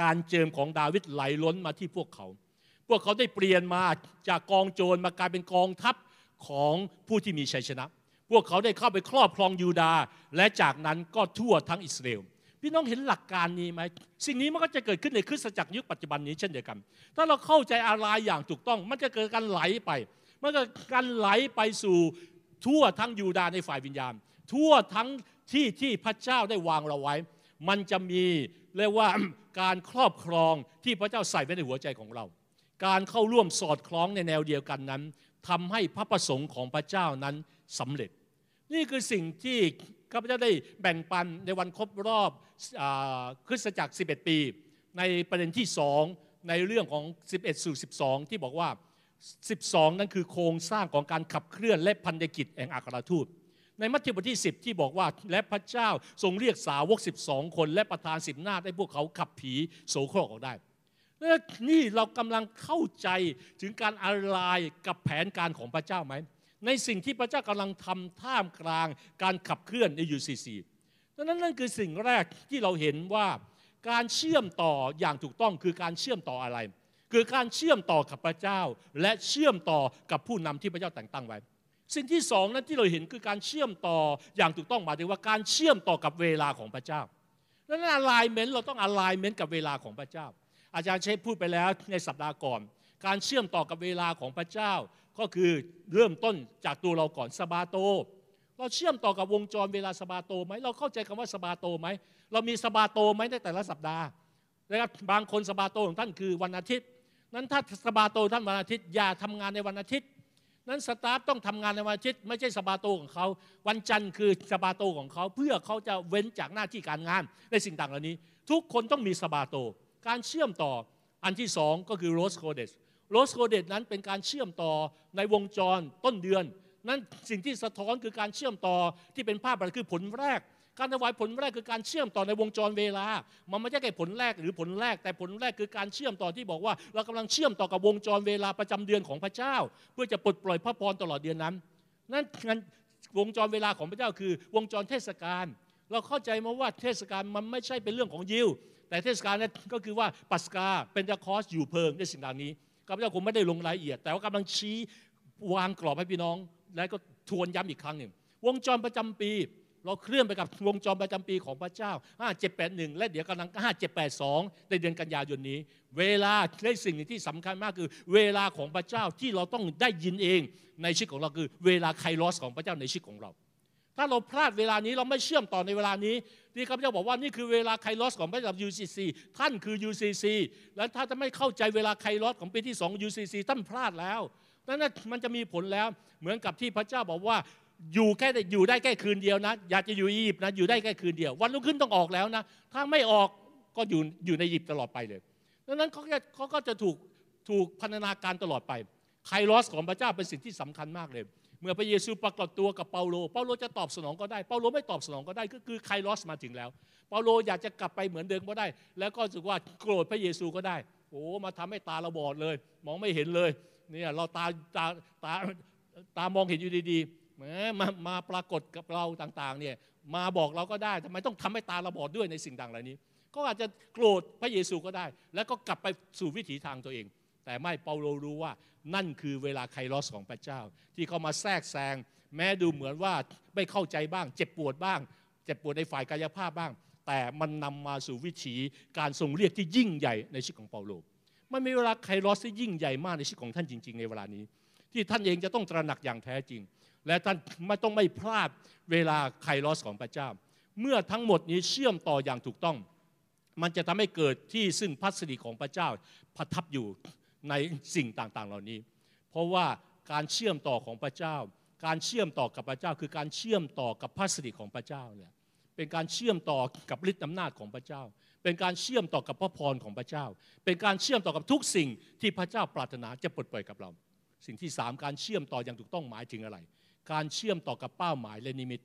การเจิมของดาวิดไหลล้นมาที่พวกเขา พวกเขาได้เปลี่ยนมาจากกองโจรมากลายเป็นกองทัพของผู้ที่มีชัยชนะ พวกเขาได้เข้าไปครอบครองยูดาห์และจากนั้นก็ทั่วทั้งอิสราเอลพี่น้องเห็นหลักการนี้ไหม สิ่งนี้มันก็จะเกิดขึ้นในคริสตจักรยุคปัจจุบันนี้เช่นเดียวกัน ถ้าเราเข้าใจอะไรอย่างถูกต้อง มันจะเกิดการไหลไป มันจะการไหลไปสู่ทั่วทั้งยูดาในฝ่ายวิญญาณ ทั่วทั้งที่ที่พระเจ้าได้วางเราไว้ มันจะมีเรียกว่าการครอบครองที่พระเจ้าใส่ไว้ในหัวใจของเรา การเข้าร่วมสอดคล้องในแนวเดียวกันนั้นทำให้พระประสงค์ของพระเจ้านั้นสำเร็จ นี่คือสิ่งที่ข้าพเจ้าได้แบ่งปันในวันครบรอบคริสตจักร 11 ปี ในประเด็นที่สองในเรื่องของ 11 สู่ 12 ที่บอกว่า 12 นั้นคือโครงสร้างของการขับเคลื่อนและพันธกิจแห่งอัครทูต ในมัทธิวบทที่ 10 ที่บอกว่าและพระเจ้าทรงเรียกสาวก 12 คน และประทานสิบหน้าให้พวกเขาขับผีโสโครกออกได้นี่เรากำลังเข้าใจถึงการอะไรกับแผนการของพระเจ้าไหม ในสิ่งที่พระเจ้ากำลังทำท่ามกลางการขับเคลื่อนในยูซีซีดังนั้นนั่นคือสิ่งแรกที่เราเห็นว่าการเชื่อมต่ออย่างถูกต้องคือการเชื่อมต่ออะไร คือการเชื่อมต่อกับพระเจ้า และเชื่อมต่อกับผู้นำที่พระเจ้าแต่งตั้งไว้ สิ่งที่สองนั้นที่เราเห็นคือการเชื่อมต่ออย่างถูกต้องหมายถึงว่าการเชื่อมต่อกับเวลาของพระเจ้าดังนั้นอะไลเมนต์เราต้องอะไลเมนต์กับเวลาของพระเจ้า อาจารย์เชฟพูดไปแล้วในสัปดาห์ก่อน การเชื่อมต่อกับเวลาของพระเจ้า ก็คือเริ่มต้นจากตัวเราก่อนสบาโต เราเชื่อมต่อกับวงจรเวลาสบาโตไหมเราเข้าใจคำว่าสบาโตไหมเรามีสบาโตไหมในแต่ละสัปดาห์นะครับบางคนสบาโตของท่านคือวันอาทิตย์นั้นถ้าสบาโตท่านวันอาทิตย์อย่าทำงานในวันอาทิตย์ นั้นสตาฟต้องทำงานในวันอาทิตย์ไม่ใช่สบาโตของเขาวันจันทร์คือสบาโตของเขาเพื่อเขาจะเว้นจากหน้าที่การงานในสิ่งต่างเหล่านี้ ทุกคนต้องมีสบาโต การเชื่อมต่ออันที่สองก็คือ Rosh Chodesh Rosh Chodesh นั้นเป็นการเชื่อมต่อในวงจรต้นเดือน นั้นสิ่งที่สะท้อนคือการเชื่อมต่อที่เป็นภาพอะไรคือผลแรก การถวายผลแรกคือการเชื่อมต่อในวงจรเวลา มันไม่ใช่แค่ผลแรกหรือผลแรก แต่ผลแรกคือการเชื่อมต่อที่บอกว่า เรากำลังเชื่อมต่อกับวงจรเวลาประจำเดือนของพระเจ้า เพื่อจะปลดปล่อยพระพรตลอดเดือนนั้น นั่นงั้นวงจรเวลาของพระเจ้าคือ วงจรเทศกาลเราเข้าใจมาว่าเทศกาลมันไม่ใช่เป็นเรื่องของยิวแต่เทศกาลนั้นก็คือว่าปัสกาเป็นตะคอสอยู่เพิงในสิ่งเหล่านี้ข้าพเจ้าคงไม่ได้ลงรายละเอียด แต่ว่ากำลังชี้วางกรอบให้พี่น้อง และก็ทวนย้ำอีกครั้งหนึ่ง วงจรประจำปี เราเคลื่อนไปกับวงจรประจำปีของพระเจ้า 5781 และเดี๋ยวกำลัง 5782 ในเดือนกันยายนนี้ เวลาในสิ่งหนึ่งที่สำคัญมากคือ เวลาของพระเจ้าที่เราต้องได้ยินเองในชีวิตของเราคือ เวลาไคลอสของพระเจ้าในชีวิตของเรา ถ้าเราพลาดเวลานี้เราไม่เชื่อมต่อในเวลานี้ที่ข้าพเจ้าบอกว่านี่คือเวลาไคลอสของพระเจ้า UCC ท่านคือ UCC และถ้าจะไม่เข้าใจเวลาไคลอสของปีที่2 UCC ท่านพลาดแล้วนั่นมันจะมีผลแล้วเหมือนกับที่พระเจ้าบอกว่า อยู่แค่อยู่ได้แค่คืนเดียวนะ อยากจะอยู่อียิปต์นะอยู่ได้แค่คืนเดียว วันรุ่งขึ้นต้องออกแล้วนะ ถ้าไม่ออกก็อยู่อยู่ในอียิปต์ตลอดไปเลยดังนั้นเขาเขาก็จะถูกถูกพันธนาการตลอดไปไคลอสของพระเจ้าเป็นสิ่งที่สำคัญมากเลย เมื่อพระเยซูปรากฏตัวกับเปาโล เปาโลจะตอบสนองก็ได้ เปาโลไม่ตอบสนองก็ได้ ก็คือไคลอสมาถึงแล้ว เปาโลอยากจะกลับไปเหมือนเดิมก็ได้ แล้วก็รู้สึกว่าโกรธพระเยซูก็ได้ โอ้มาทำให้ตาเราบอดเลย มองไม่เห็นเลย เนี่ยเราตาตาตาตามองเห็นอยู่ดีๆ แหมมามาปรากฏกับเราต่างๆเนี่ยมาบอกเราก็ได้ทำไมต้องทำให้ตาเราบอดด้วยในสิ่งต่างเหล่านี้ ก็อาจจะโกรธพระเยซูก็ได้ แล้วก็กลับไปสู่วิถีทางตัวเอง แต่ไม่เปาโลรู้ว่านั่นคือเวลาไคลอสของพระเจ้า ที่เขามาแทรกแซงแม้ดูเหมือนว่าไม่เข้าใจบ้าง เจ็บปวดบ้าง เจ็บปวดในฝ่ายกายภาพบ้าง แต่มันนำมาสู่วิถีการทรงเรียกที่ยิ่งใหญ่ในชีวิตของเปาโลมันมีเวลาไคลอสที่ยิ่งใหญ่มากในชีวิตของท่านจริง ๆ ในเวลานี้ ที่ท่านเองจะต้องตระหนักอย่างแท้จริง และท่านไม่ต้องไม่พลาดเวลาไคลอสของพระเจ้า เมื่อทั้งหมดนี้เชื่อมต่ออย่างถูกต้อง มันจะทำให้เกิดที่ซึ่งพัสดีของพระเจ้าประทับอยู่ในสิ่งต่างๆเหล่านี้ เพราะว่าการเชื่อมต่อของพระเจ้า การเชื่อมต่อกับพระเจ้า คือการเชื่อมต่อกับพัสดีของพระเจ้าเนี่ยเป็นการเชื่อมต่อกับฤทธิ์อำนาจของพระเจ้า เป็นการเชื่อมต่อกับพระพรของพระเจ้า เป็นการเชื่อมต่อกับทุกสิ่งที่พระเจ้าปรารถนาจะปลดปล่อยกับเรา สิ่งที่สามการเชื่อมต่ออย่างถูกต้องหมายถึงอะไร การเชื่อมต่อกับเป้าหมายและนิมิต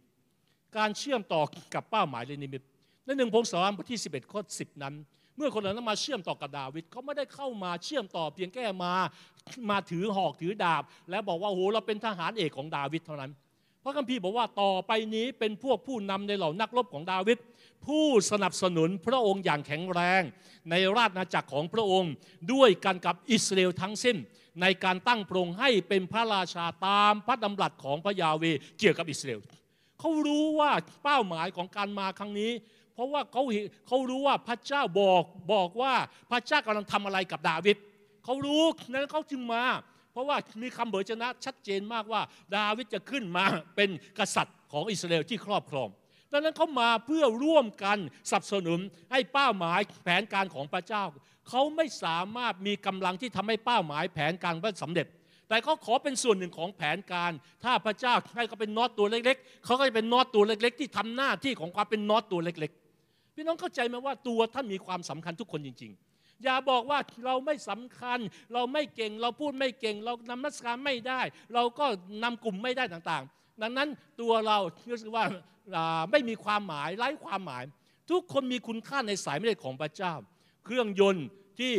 การเชื่อมต่อกับเป้าหมายและนิมิต ในหนึ่งพงศาวรบทที่ 11ข้อ10 นั้น เมื่อคนเหล่านั้นมาเชื่อมต่อกับดาวิดเขาไม่ได้เข้ามาเชื่อมต่อเพียงแค่มามาถือหอกถือดาบ แล้วบอกว่าโอ้โหเราเป็นทหารเอกของดาวิดเท่านั้นพระคัมภีร์บอกว่าต่อไปนี้เป็นพวกผู้นำในเหล่านักรบของดาวิดผู้สนับสนุนพระองค์อย่างแข็งแรง ในราชนาจักรของพระองค์ด้วยกันกับอิสราเอลทั้งสิ้น ในการตั้งพระองค์ให้เป็นพระราชาตามพระดำรัสของพระยาเวเกี่ยวกับอิสราเอลเขารู้ว่าเป้าหมายของการมาครั้งนี้ เพราะว่าเขาเขารู้ว่าพระเจ้าบอกบอกว่าพระเจ้ากำลังทำอะไรกับดาวิดเขารู้นั้นเขาจึงมา เพราะว่ามีคำเบิดชนะชัดเจนมากว่า ดาวิดจะขึ้นมาเป็นกษัตริย์ของอิสราเอลที่ครอบครองดังนั้นเขามาเพื่อร่วมกันสนับสนุนให้เป้าหมายแผนการของพระเจ้า เขาไม่สามารถมีกำลังที่ทำให้เป้าหมายแผนการว่าสำเร็จ แต่เขาขอเป็นส่วนหนึ่งของแผนการ ถ้าพระเจ้าให้เขาเป็นน็อตตัวเล็ก ๆ เขาก็จะเป็นน็อตตัวเล็ก ๆ ที่ทำหน้าที่ของความเป็นน็อตตัวเล็ก ๆ พี่น้องเข้าใจไหมว่าตัวท่านมีความสำคัญทุกคนจริง ๆอย่าบอกว่าเราไม่สำคัญ เราไม่เก่งเราพูดไม่เก่ง เรานำนักการไม่ได้ เราก็นำกลุ่มไม่ได้ต่างๆ ดังนั้นตัวเรารู้สึกว่าไม่มีความหมายไร้ความหมาย ทุกคนมีคุณค่าในสายไม่ได้ของพระเจ้า เครื่องยนต์ที่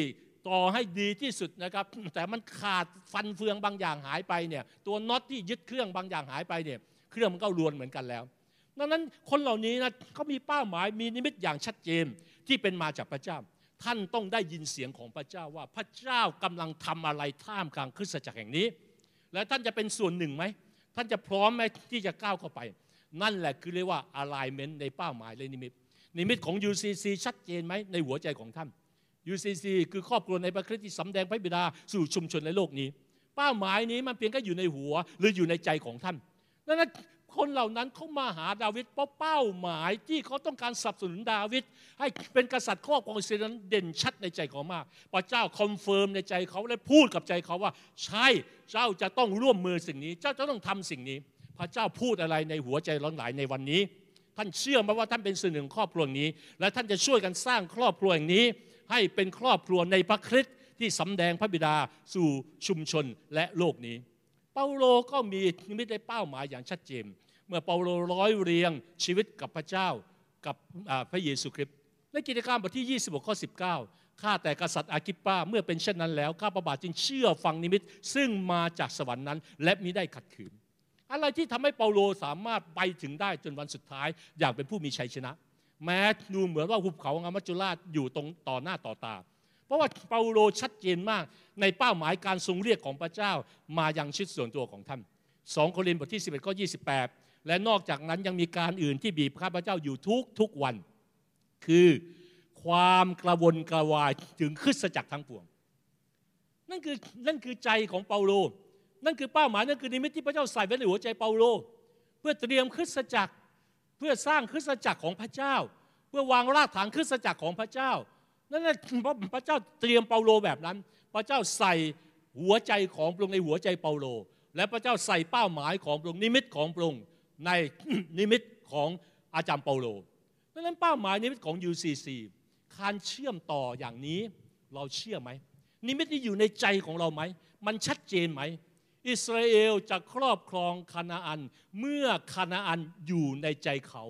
ต่อให้ดีที่สุดนะครับ แต่มันขาดฟันเฟืองบางอย่างหายไปเนี่ยตัวน็อตที่ยึดเครื่องบางอย่างหายไปเนี่ยเครื่องมันก็รวนเหมือนกันแล้วดังนั้นคนเหล่านี้นะเขามีเป้าหมายมีนิมิตอย่างชัดเจนที่เป็นมาจากพระเจ้า ท่านต้องได้ยินเสียงของพระเจ้าว่าพระเจ้ากำลังทำอะไรท่ามกลางคริสตจักรแห่งนี้ และท่านจะเป็นส่วนหนึ่งไหมท่านจะพร้อมไหมที่จะก้าวเข้าไป นั่นแหละคือเรียกว่า alignment ในเป้าหมายและนิมิต นิมิตของ UCC ชัดเจนไหมในหัวใจของท่าน UCC คือครอบครัวในพระคริสต์ที่สำแดงพระบิดาสู่ชุมชนในโลกนี้ เป้าหมายนี้มันเพียงแค่อยู่ในหัวหรืออยู่ในใจของท่านดังนั้นคนเหล่านั้นเขามาหาดาวิดเพราะเป้าหมายที่เขาต้องการสนับสนุนดาวิดให้เป็นกษัตริย์ครอบครองอิสราเอลนั้นเด่นชัดในใจเขามาก พระเจ้า confirm ในใจเขาและพูดกับใจเขาว่า ใช่เจ้าจะต้องร่วมมือสิ่งนี้ เจ้าจะต้องทำสิ่งนี้ พระเจ้าพูดอะไรในหัวใจเราทั้งหลายในวันนี้ ท่านเชื่อไหมว่าท่านเป็นส่วนหนึ่งครอบครัวนี้ และท่านจะช่วยกันสร้างครอบครัวอย่างนี้ ให้เป็นครอบครัวในพระคริสต์ที่สำแดงพระบิดาสู่ชุมชนและโลกนี้ เปาโลก็มีนิมิตได้เป้าหมายอย่างชัดเจน เมื่อเปาโลร้อยเรียงชีวิตกับพระเจ้ากับพระเยซูคริสต์ในกิจการบทที่ 26 ข้อ 19 ข้าแต่กษัตริย์อากิปปาเมื่อเป็นเช่นนั้นแล้ว ข้าพระบาทจึงเชื่อฟังนิมิตซึ่งมาจากสวรรค์นั้น และมิได้ขัดขืน อะไรที่ทำให้เปาโลสามารถไปถึงได้จนวันสุดท้าย อย่างเป็นผู้มีชัยชนะ แม้ดูเหมือนว่าหุบเขางามัจจุราชอยู่ตรงต่อหน้าต่อตา เพราะว่าเปาโลชัดเจนมากในเป้าหมายการทรงเรียกของพระเจ้ามายังชิดส่วนตัวของท่าน 2 โครินธ์บทที่ 11ข้อ28 และนอกจากนั้นยังมีการอื่นที่บีบข้าพเจ้าอยู่ทุกทุกวัน คือความกระวนกระวายถึงคริสตจักรทั้งปวง นั่นคือนั่นคือใจของเปาโล นั่นคือเป้าหมายนั่นคือนิมิตที่พระเจ้าใส่ไว้ในหัวใจเปาโล เพื่อเตรียมคริสตจักรเพื่อสร้างคริสตจักรของพระเจ้า เพื่อวางรากฐานคริสตจักรของพระเจ้านั่นแหละเพราะพระเจ้าเตรียมเปาโลแบบนั้น พระเจ้าใส่หัวใจของพระองค์ในหัวใจเปาโล และพระเจ้าใส่เป้าหมายของพระองค์นิมิตของพระองค์ในนิมิตของอาจารย์เปาโลดังนั้นเป้าหมายนิมิตของ UCC การเชื่อมต่ออย่างนี้เราเชื่อไหมนิมิตนี้อยู่ในใจของเราไหม มันชัดเจนไหม อิสราเอลจะครอบครองคานาอัน เมื่อคานาอันอยู่ในใจเขา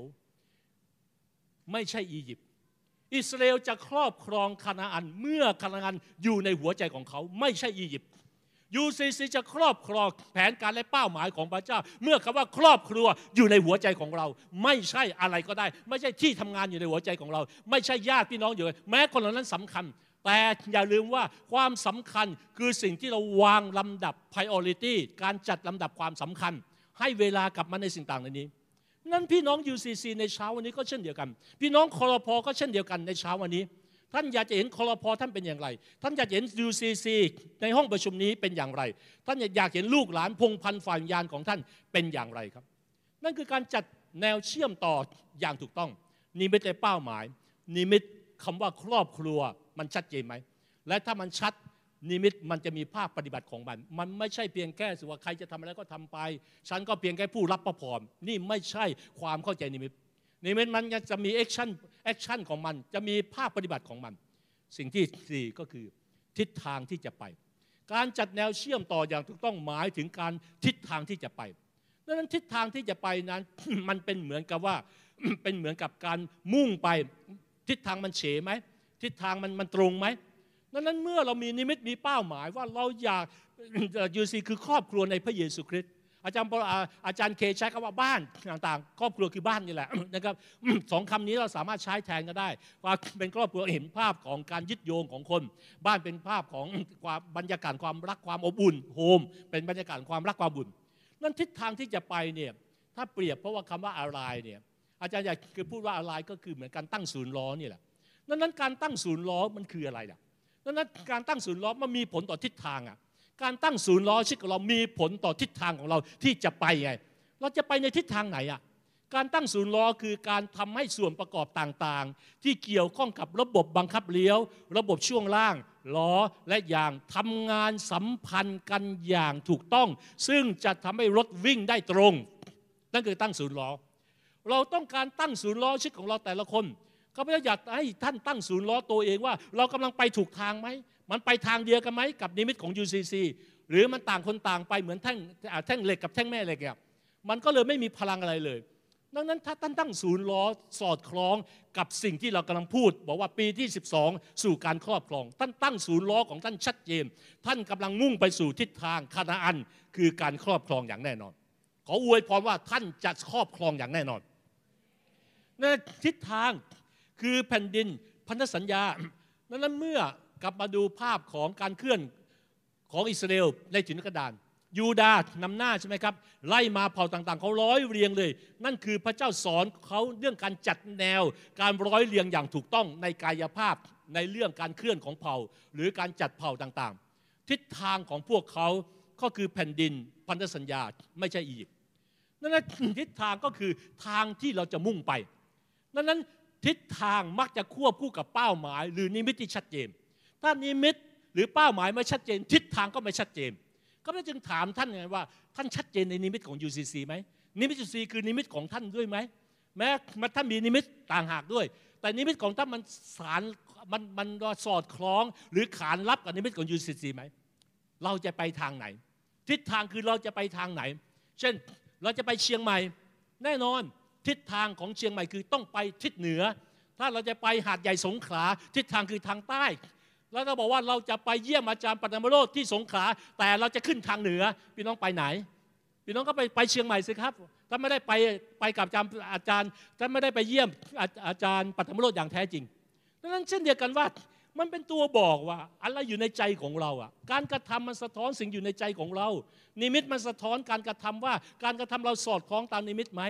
ไม่ใช่อียิปต์อิสราเอลจะครอบครองคานาอัน เมื่อคานาอันอยู่ในหัวใจของเขา ไม่ใช่อียิปต์ยูซีซีจะครอบครองแผนการและเป้าหมายของพระเจ้า เมื่อคำว่าครอบครัวอยู่ในหัวใจของเรา ไม่ใช่อะไรก็ได้ ไม่ใช่ที่ทำงานอยู่ในหัวใจของเรา ไม่ใช่ญาติพี่น้องอยู่ แม้คนเหล่านั้นสำคัญ แต่อย่าลืมว่าความสำคัญคือสิ่งที่เราวางลำดับ priority การจัดลำดับความสำคัญ ให้เวลากับมันในสิ่งต่างเหล่านี้ นั้นพี่น้อง UCC ในเช้าวันนี้ก็เช่นเดียวกัน พี่น้องคอรพอก็เช่นเดียวกันในเช้าวันนี้ ท่านอยากจะเห็นคอรพอท่านเป็นอย่างไร ท่านอยากเห็น UCC ในห้องประชุมนี้เป็นอย่างไร ท่านอยากเห็นลูกหลานพงพันฝ่ายยานของท่านเป็นอย่างไรครับ นั่นคือการจัดแนวเชื่อมต่ออย่างถูกต้อง นิมิตเป้าหมาย นิมิตคำว่าครอบครัว มันชัดเจนไหม และถ้ามันชัดนิมิตมันจะมีภาคปฏิบัติของมัน มันไม่ใช่เพียงแค่สิว่าใครจะทำอะไรก็ทำไป ฉันก็เพียงแค่ผู้รับพระพรนี่ไม่ใช่ความเข้าใจนิมิตนิมิตมันจะมี action action ของมันจะมีภาคปฏิบัติของมัน สิ่งที่สี่ก็คือทิศทางที่จะไป การจัดแนวเชื่อมต่ออย่างถูกต้องหมายถึงการทิศทางที่จะไปดังนั้นทิศทางที่จะไปนั้น มันเป็นเหมือนกับว่าเป็นเหมือนกับการมุ่งไปทิศทางมันเฉไหม ทิศทางมันมันตรงไหมดังนั้นเมื่อเรามีนิมิตมีเป้าหมายว่าเราอยากยูซีคือครอบครัวในพระเยซูคริสต์อาจารย์อาจารย์เคใช้คำว่าบ้านต่างๆ ครอบครัวคือบ้านนี่แหละนะครับสองคำนี้เราสามารถใช้แทนกันได้ว่าเป็นครอบครัวเห็นภาพของการยึดโยงของคน บ้านเป็นภาพของความบรรยากาศความรักความอบอุ่นโฮมเป็นบรรยากาศความรักความบุญนั่นทิศทางที่จะไปเนี่ยถ้าเปรียบเพราะว่าคำว่าอะไรเนี่ยอาจารย์อยากคือพูดว่าอะไรก็คือเหมือนการตั้งศูนย์ล้อนี่แหละ ดังนั้นการตั้งศูนย์ล้อมันคืออะไรล่ะดังนั้นการตั้งศูนย์ล้อมันมีผลต่อทิศทางอะการตั้งศูนย์ล้อชีวิตของเรามีผลต่อทิศทางของเราที่จะไปไง เราจะไปในทิศทางไหนอะการตั้งศูนย์ล้อคือการทำให้ส่วนประกอบต่างๆ ที่เกี่ยวข้องกับระบบบังคับเลี้ยว ระบบช่วงล่างล้อและยางทำงานสัมพันธ์กันอย่างถูกต้อง ซึ่งจะทำให้รถวิ่งได้ตรง นั่นคือตั้งศูนย์ล้อ เราต้องการตั้งศูนย์ล้อชีวิตของเราแต่ละคน ข้าพเจ้าอยากให้ท่านตั้งศูนย์ล้อตัวเองว่า เรากำลังไปถูกทางไหม มันไปทางเดียวกันไหมกับนิมิตของ UCC หรือมันต่างคนต่างไปเหมือนแท่งแท่งเหล็กกับแท่งแม่เหล็กเนี่ยมันก็เลยไม่มีพลังอะไรเลย ดังนั้นถ้าท่านตั้งศูนย์ล้อสอดคล้องกับสิ่งที่เรากำลังพูด บอกว่าปีที่ 12 สู่การครอบครอง ท่านตั้งศูนย์ล้อของท่านชัดเจน ท่านกำลังมุ่งไปสู่ทิศทางคานาอัน คือการครอบครองอย่างแน่นอน ขออวยพรว่าท่านจะครอบครองอย่างแน่นอนในทิศทาง คือแผ่นดินพันธสัญญาดังนั้นเมื่อกลับมาดูภาพของการเคลื่อนของอิสราเอลในถิ่นกระดาน ยูดาห์นำหน้าใช่ไหมครับ ไล่มาเผ่าต่างๆ เขาร้อยเรียงเลย นั่นคือพระเจ้าสอนเขาเรื่องการจัดแนว การร้อยเรียงอย่างถูกต้องในกายภาพในเรื่องการเคลื่อนของเผ่า หรือการจัดเผ่าต่างๆ ทิศทางของพวกเขาก็คือแผ่นดินพันธสัญญาไม่ใช่อียิปต์นั่นทิศทางก็คือทางที่เราจะมุ่งไป นั้น ทิศทางมักจะควบคู่กับเป้าหมาย หรือนิมิตที่ชัดเจน ถ้านิมิตหรือเป้าหมายไม่ชัดเจน ทิศทางก็ไม่ชัดเจน ก็เลยจึงถามท่านไงว่า ท่านชัดเจนในนิมิตของ UCC ไหมนิมิต UCC คือนิมิตของท่านด้วยไหมแม้ท่านมีนิมิตต่างหากด้วย แต่นิมิตของท่านมันสารมันมันสอดคล้อง หรือขานรับกับนิมิตของ UCC ไหมเราจะไปทางไหน ทิศทางคือเราจะไปทางไหน เช่นเราจะไปเชียงใหม่แน่นอน ทิศทางของเชียงใหม่คือต้องไปทิศเหนือ ถ้าเราจะไปหาดใหญ่สงขลาทิศทางคือทางใต้ แล้วเราบอกว่าเราจะไปเยี่ยมอาจารย์ปัตมโรธที่สงขลาแต่เราจะขึ้นทางเหนือพี่น้องไปไหนพี่น้องก็ไปไปเชียงใหม่สิครับ ถ้าไม่ได้ไปไปกับอาจารย์อาจารย์ถ้าไม่ได้ไปเยี่ยมอาจารย์ปัตมโรธอย่างแท้จริงดังนั้นเช่นเดียวกันว่ามันเป็นตัวบอกว่าอะไรอยู่ในใจของเราอะ การกระทำมันสะท้อนสิ่งอยู่ในใจของเรา นิมิตมันสะท้อนการกระทำว่า การกระทำเราสอดคล้องตามนิมิตไหม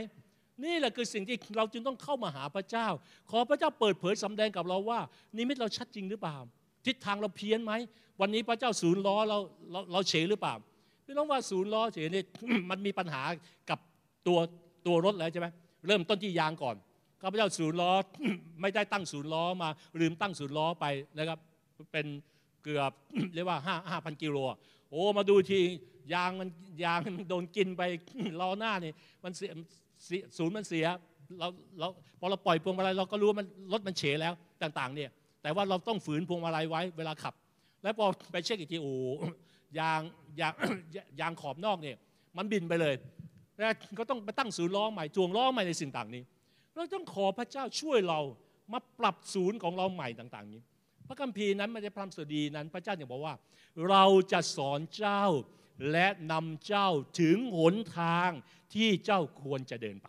นี่แหละคือสิ่งที่เราจึงต้องเข้ามาหาพระเจ้า ขอพระเจ้าเปิดเผยสำแดงกับเราว่า นิมิตเราชัดจริงหรือเปล่า ทิศทางเราเพี้ยนไหม วันนี้พระเจ้าศูนย์ล้อเราเราเราเฉยหรือเปล่าพี่น้องว่าศูนย์ล้อเฉยนี่มันมีปัญหากับตัวตัวรถแล้วใช่ไหมเริ่มต้นที่ยางก่อนข้าพเจ้าศูนย์ล้อไม่ได้ตั้งศูนย์ล้อมาลืมตั้งศูนย์ล้อไปนะครับเป็นเกือบเรียกว่าห้าห้าพันกิโลโอ้มาดูทียางมันยางมันโดนกินไปล้อหน้านี่มันเสีย ศูนย์มันเสียเราเราพอเราปล่อยพวงมาลัยเราก็รู้ว่ามันรถมันเฉแล้วต่างๆเนี่ยแต่ว่าเราต้องฝืนพวงมาลัยไว้เวลาขับ แล้วพอไปเช็คอีกทีโอ้ยางยางยางขอบนอกเนี่ยมันบินไปเลยแล้วก็ต้องไปตั้งศูนย์ล้อใหม่จวงล้อใหม่ในสิ่งต่างนี้ เราต้องขอพระเจ้าช่วยเรามาปรับศูนย์ของเราใหม่ต่าง ๆ นี้ พระคัมภีร์นั้นไม่ได้พรำสดีนั้น พระเจ้าอย่างบอกว่า เราจะสอนเจ้า และนำเจ้าถึงหนทางที่เจ้าควรจะเดินไป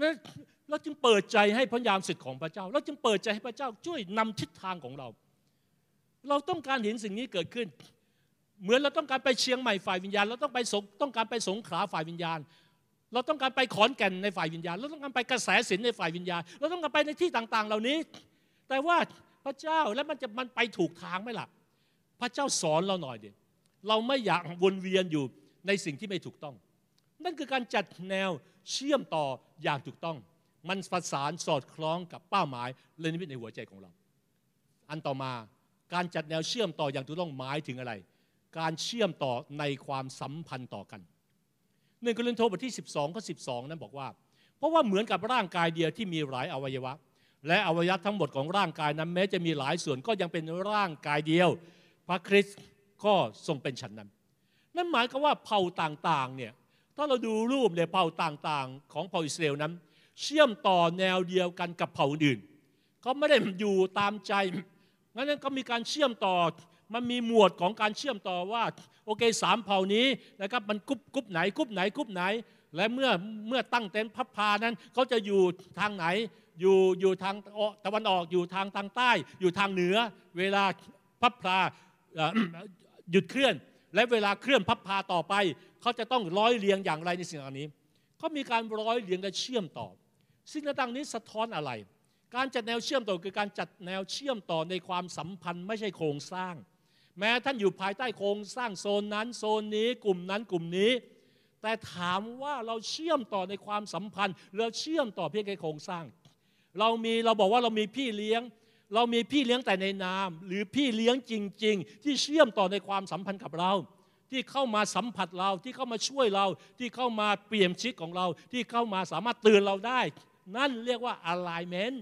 นั่นเราจึงเปิดใจให้พระยามสิทธิ์ของพระเจ้า เราจึงเปิดใจให้พระเจ้าช่วยนำทิศทางของเรา เราต้องการเห็นสิ่งนี้เกิดขึ้น เหมือนเราต้องการไปเชียงใหม่ฝ่ายวิญญาณ เราต้องไปสงต้องการไปสงขลาฝ่ายวิญญาณ เราต้องการไปขอนแก่นในฝ่ายวิญญาณ เราต้องการไปกระแสสินในฝ่ายวิญญาณ เราต้องการไปในที่ต่างๆ เหล่านี้ แต่ว่าพระเจ้าแล้วมันจะมันไปถูกทางไหมล่ะ พระเจ้าสอนเราหน่อยเดียวเราไม่อยากวนเวียนอยู่ในสิ่งที่ไม่ถูกต้อง นั่นคือการจัดแนวเชื่อมต่ออย่างถูกต้อง มันประสานสอดคล้องกับเป้าหมายและนิมิตในหัวใจของเรา อันต่อมาการจัดแนวเชื่อมต่ออย่างถูกต้องหมายถึงอะไร การเชื่อมต่อในความสัมพันธ์ต่อกันหนึ่งกรินโทบทที่ 12ข้อ12 นั้นบอกว่า เพราะว่าเหมือนกับร่างกายเดียวที่มีหลายอวัยวะ และอวัยวะทั้งหมดของร่างกายนั้นแม้จะมีหลายส่วนก็ยังเป็นร่างกายเดียว พระคริสต์ก็ทรงเป็นฉันนั้น นั่นหมายความว่าเผ่าต่างๆเนี่ยถ้าเราดูรูปเนี่ยเผ่าต่างๆ ของเผ่าอิสราเอลนั้น เชื่อมต่อแนวเดียวกันกับเผ่าอื่นเขาไม่ได้อยู่ตามใจงั้นก็มีการเชื่อมต่อมันมีหมวดของการเชื่อมต่อว่าโอเคสามเผ่านี้นะครับมันกุ๊บกุ๊บไหนกุ๊บไหนกุ๊บไหน และเมื่อเมื่อตั้งเต็นท์พับพานั้นเขาจะอยู่ทางไหนอยู่อยู่ทางตะวันออกอยู่ทางทางใต้ อยู่ทางเหนือ เวลาพับพา หยุดเคลื่อน และเวลาเคลื่อนพับพาต่อไป เขาจะต้องร้อยเรียงอย่างไรในสิ่งเหล่านี้เขามีการร้อยเรียงและเชื่อมต่อ สิ่งต่างนี้สะท้อนอะไร การจัดแนวเชื่อมต่อคือการจัดแนวเชื่อมต่อในความสัมพันธ์ไม่ใช่โครงสร้าง แม้ท่านอยู่ภายใต้โครงสร้างโซนนั้นโซนนี้กลุ่มนั้นกลุ่มนี้ แต่ถามว่าเราเชื่อมต่อในความสัมพันธ์เราเชื่อมต่อเพียงแค่โครงสร้าง เรามีเราบอกว่าเรามีพี่เลี้ยง เรามีพี่เลี้ยงแต่ในนาม หรือพี่เลี้ยงจริง ๆ ที่เชื่อมต่อในความสัมพันธ์กับเรา ที่เข้ามาสัมผัสเราที่เข้ามาช่วยเรา ที่เข้ามาเปลี่ยนชีวิตของเรา ที่เข้ามาสามารถเตือนเราได้ นั่นเรียกว่า alignment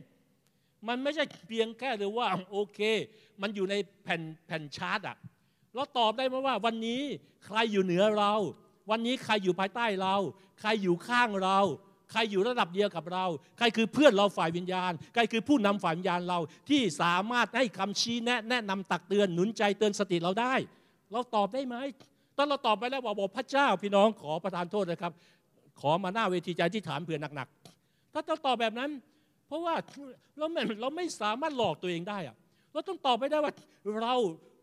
มันไม่ใช่เพียงแค่หรือว่าโอเค มันอยู่ในแผ่นแผ่นชาร์ตอะเราตอบได้ไหมว่าวันนี้ใครอยู่เหนือเรา วันนี้ใครอยู่ภายใต้เรา ใครอยู่ข้างเรา ใครอยู่ระดับเดียวกับเรา ใครคือเพื่อนเราฝ่ายวิญญาณ ใครคือผู้นำฝ่ายวิญญาณเราที่สามารถให้คำชี้แนะแนะนำตักเตือนหนุนใจเตือนสติเราได้ เราตอบได้ไหมตอนเราตอบไปแล้วว่าบอกพระเจ้าพี่น้องขอประทานโทษนะครับ ขอมาหน้าเวทีใจที่ฐานเผื่อหนักๆ ถ้าเราตอบแบบนั้น เพราะว่าเราไม่เราไม่สามารถหลอกตัวเองได้อะเราต้องตอบไปได้ว่าเรา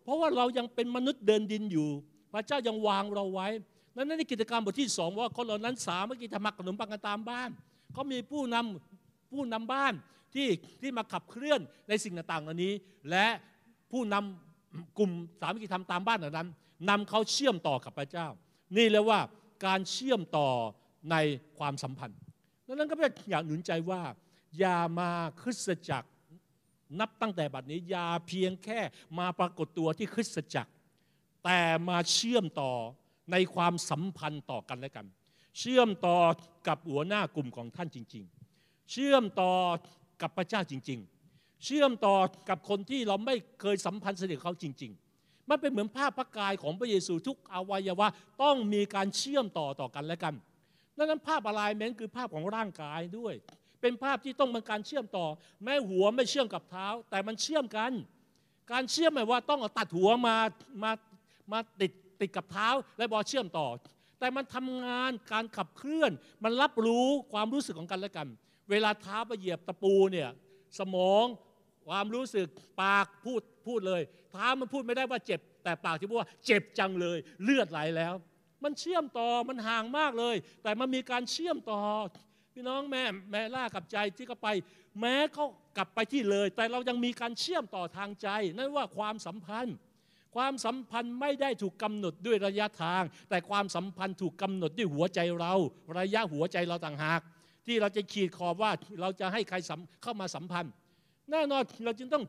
เพราะว่าเรายังเป็นมนุษย์เดินดินอยู่ พระเจ้ายังวางเราไว้ แล้วในกิจกรรมบทที่สองว่าคนเหล่านั้นสามัคคีทำมักขนมปังกันตามบ้านเขามีผู้นำผู้นำบ้านที่ที่มาขับเคลื่อนในสิ่งต่างๆเหล่านี้ และผู้นำกลุ่มสามัคคีทำตามบ้านเหล่านั้นนำเขาเชื่อมต่อกับพระเจ้า นี่เรียกว่าการเชื่อมต่อในความสัมพันธ์ดังนั้นก็อยากหนุนใจว่า อย่ามาคริสตจักรนับตั้งแต่บัดนี้อย่าเพียงแค่มาปรากฏตัวที่คริสตจักร แต่มาเชื่อมต่อ ในความสัมพันธ์ต่อกันและกัน เชื่อมต่อกับหัวหน้ากลุ่มของท่านจริง ๆ เชื่อมต่อกับพระเจ้าจริง ๆ เชื่อมต่อกับคนที่เราไม่เคยสัมพันธ์สนิทเขาจริง ๆ มันเป็นเหมือนภาพพระกายของพระเยซูทุกอวัยวะต้องมีการเชื่อมต่อต่อกันและกันดังนั้นภาพอะไรเมนคือภาพของร่างกายด้วย เป็นภาพที่ต้องมีการเชื่อมต่อ แม้หัวไม่เชื่อมกับเท้า แต่มันเชื่อมกัน การเชื่อมหมายว่าต้องเอาตัดหัวมามามาติด ติดกับเท้าและบอเชื่อมต่อ แต่มันทำงานการขับเคลื่อน มันรับรู้ความรู้สึกของกันและกัน เวลาเท้าไปเหยียบตะปูเนี่ยสมองความรู้สึกปากพูดพูดเลยเท้ามันพูดไม่ได้ว่าเจ็บ แต่ปากที่พูดว่าเจ็บจังเลย เลือดไหลแล้ว มันเชื่อมต่อมันห่างมากเลย แต่มันมีการเชื่อมต่อพี่น้องแม่แม่ล่ากับใจที่เขาไป แม้เขากลับไปที่เลย แต่เรายังมีการเชื่อมต่อทางใจ นั่นว่าความสัมพันธ์ ความสัมพันธ์ไม่ได้ถูกกำหนดด้วยระยะทาง แต่ความสัมพันธ์ถูกกำหนดด้วยหัวใจเรา ระยะหัวใจเราต่างหาก ที่เราจะขีดขอบว่าเราจะให้ใครเข้ามาสัมพันธ์ แน่นอนเราจึงต้อง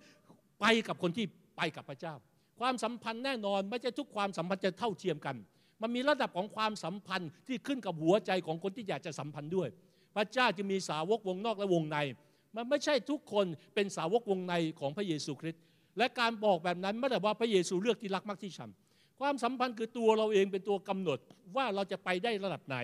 ไปกับคนที่ไปกับพระเจ้า ความสัมพันธ์แน่นอนไม่ใช่ทุกความสัมพันธ์จะเท่าเทียมกัน มันมีระดับของความสัมพันธ์ที่ขึ้นกับหัวใจของคนที่อยากจะสัมพันธ์ด้วย พระเจ้าจะมีสาวกวงนอกและวงในมันไม่ใช่ทุกคนเป็นสาวกวงในของพระเยซูคริสต์ และการบอกแบบนั้นไม่ได้ว่าพระเยซูเลือกที่รักมากที่ชังความสัมพันธ์คือตัวเราเองเป็นตัวกำหนดว่าเราจะไปได้ระดับไหน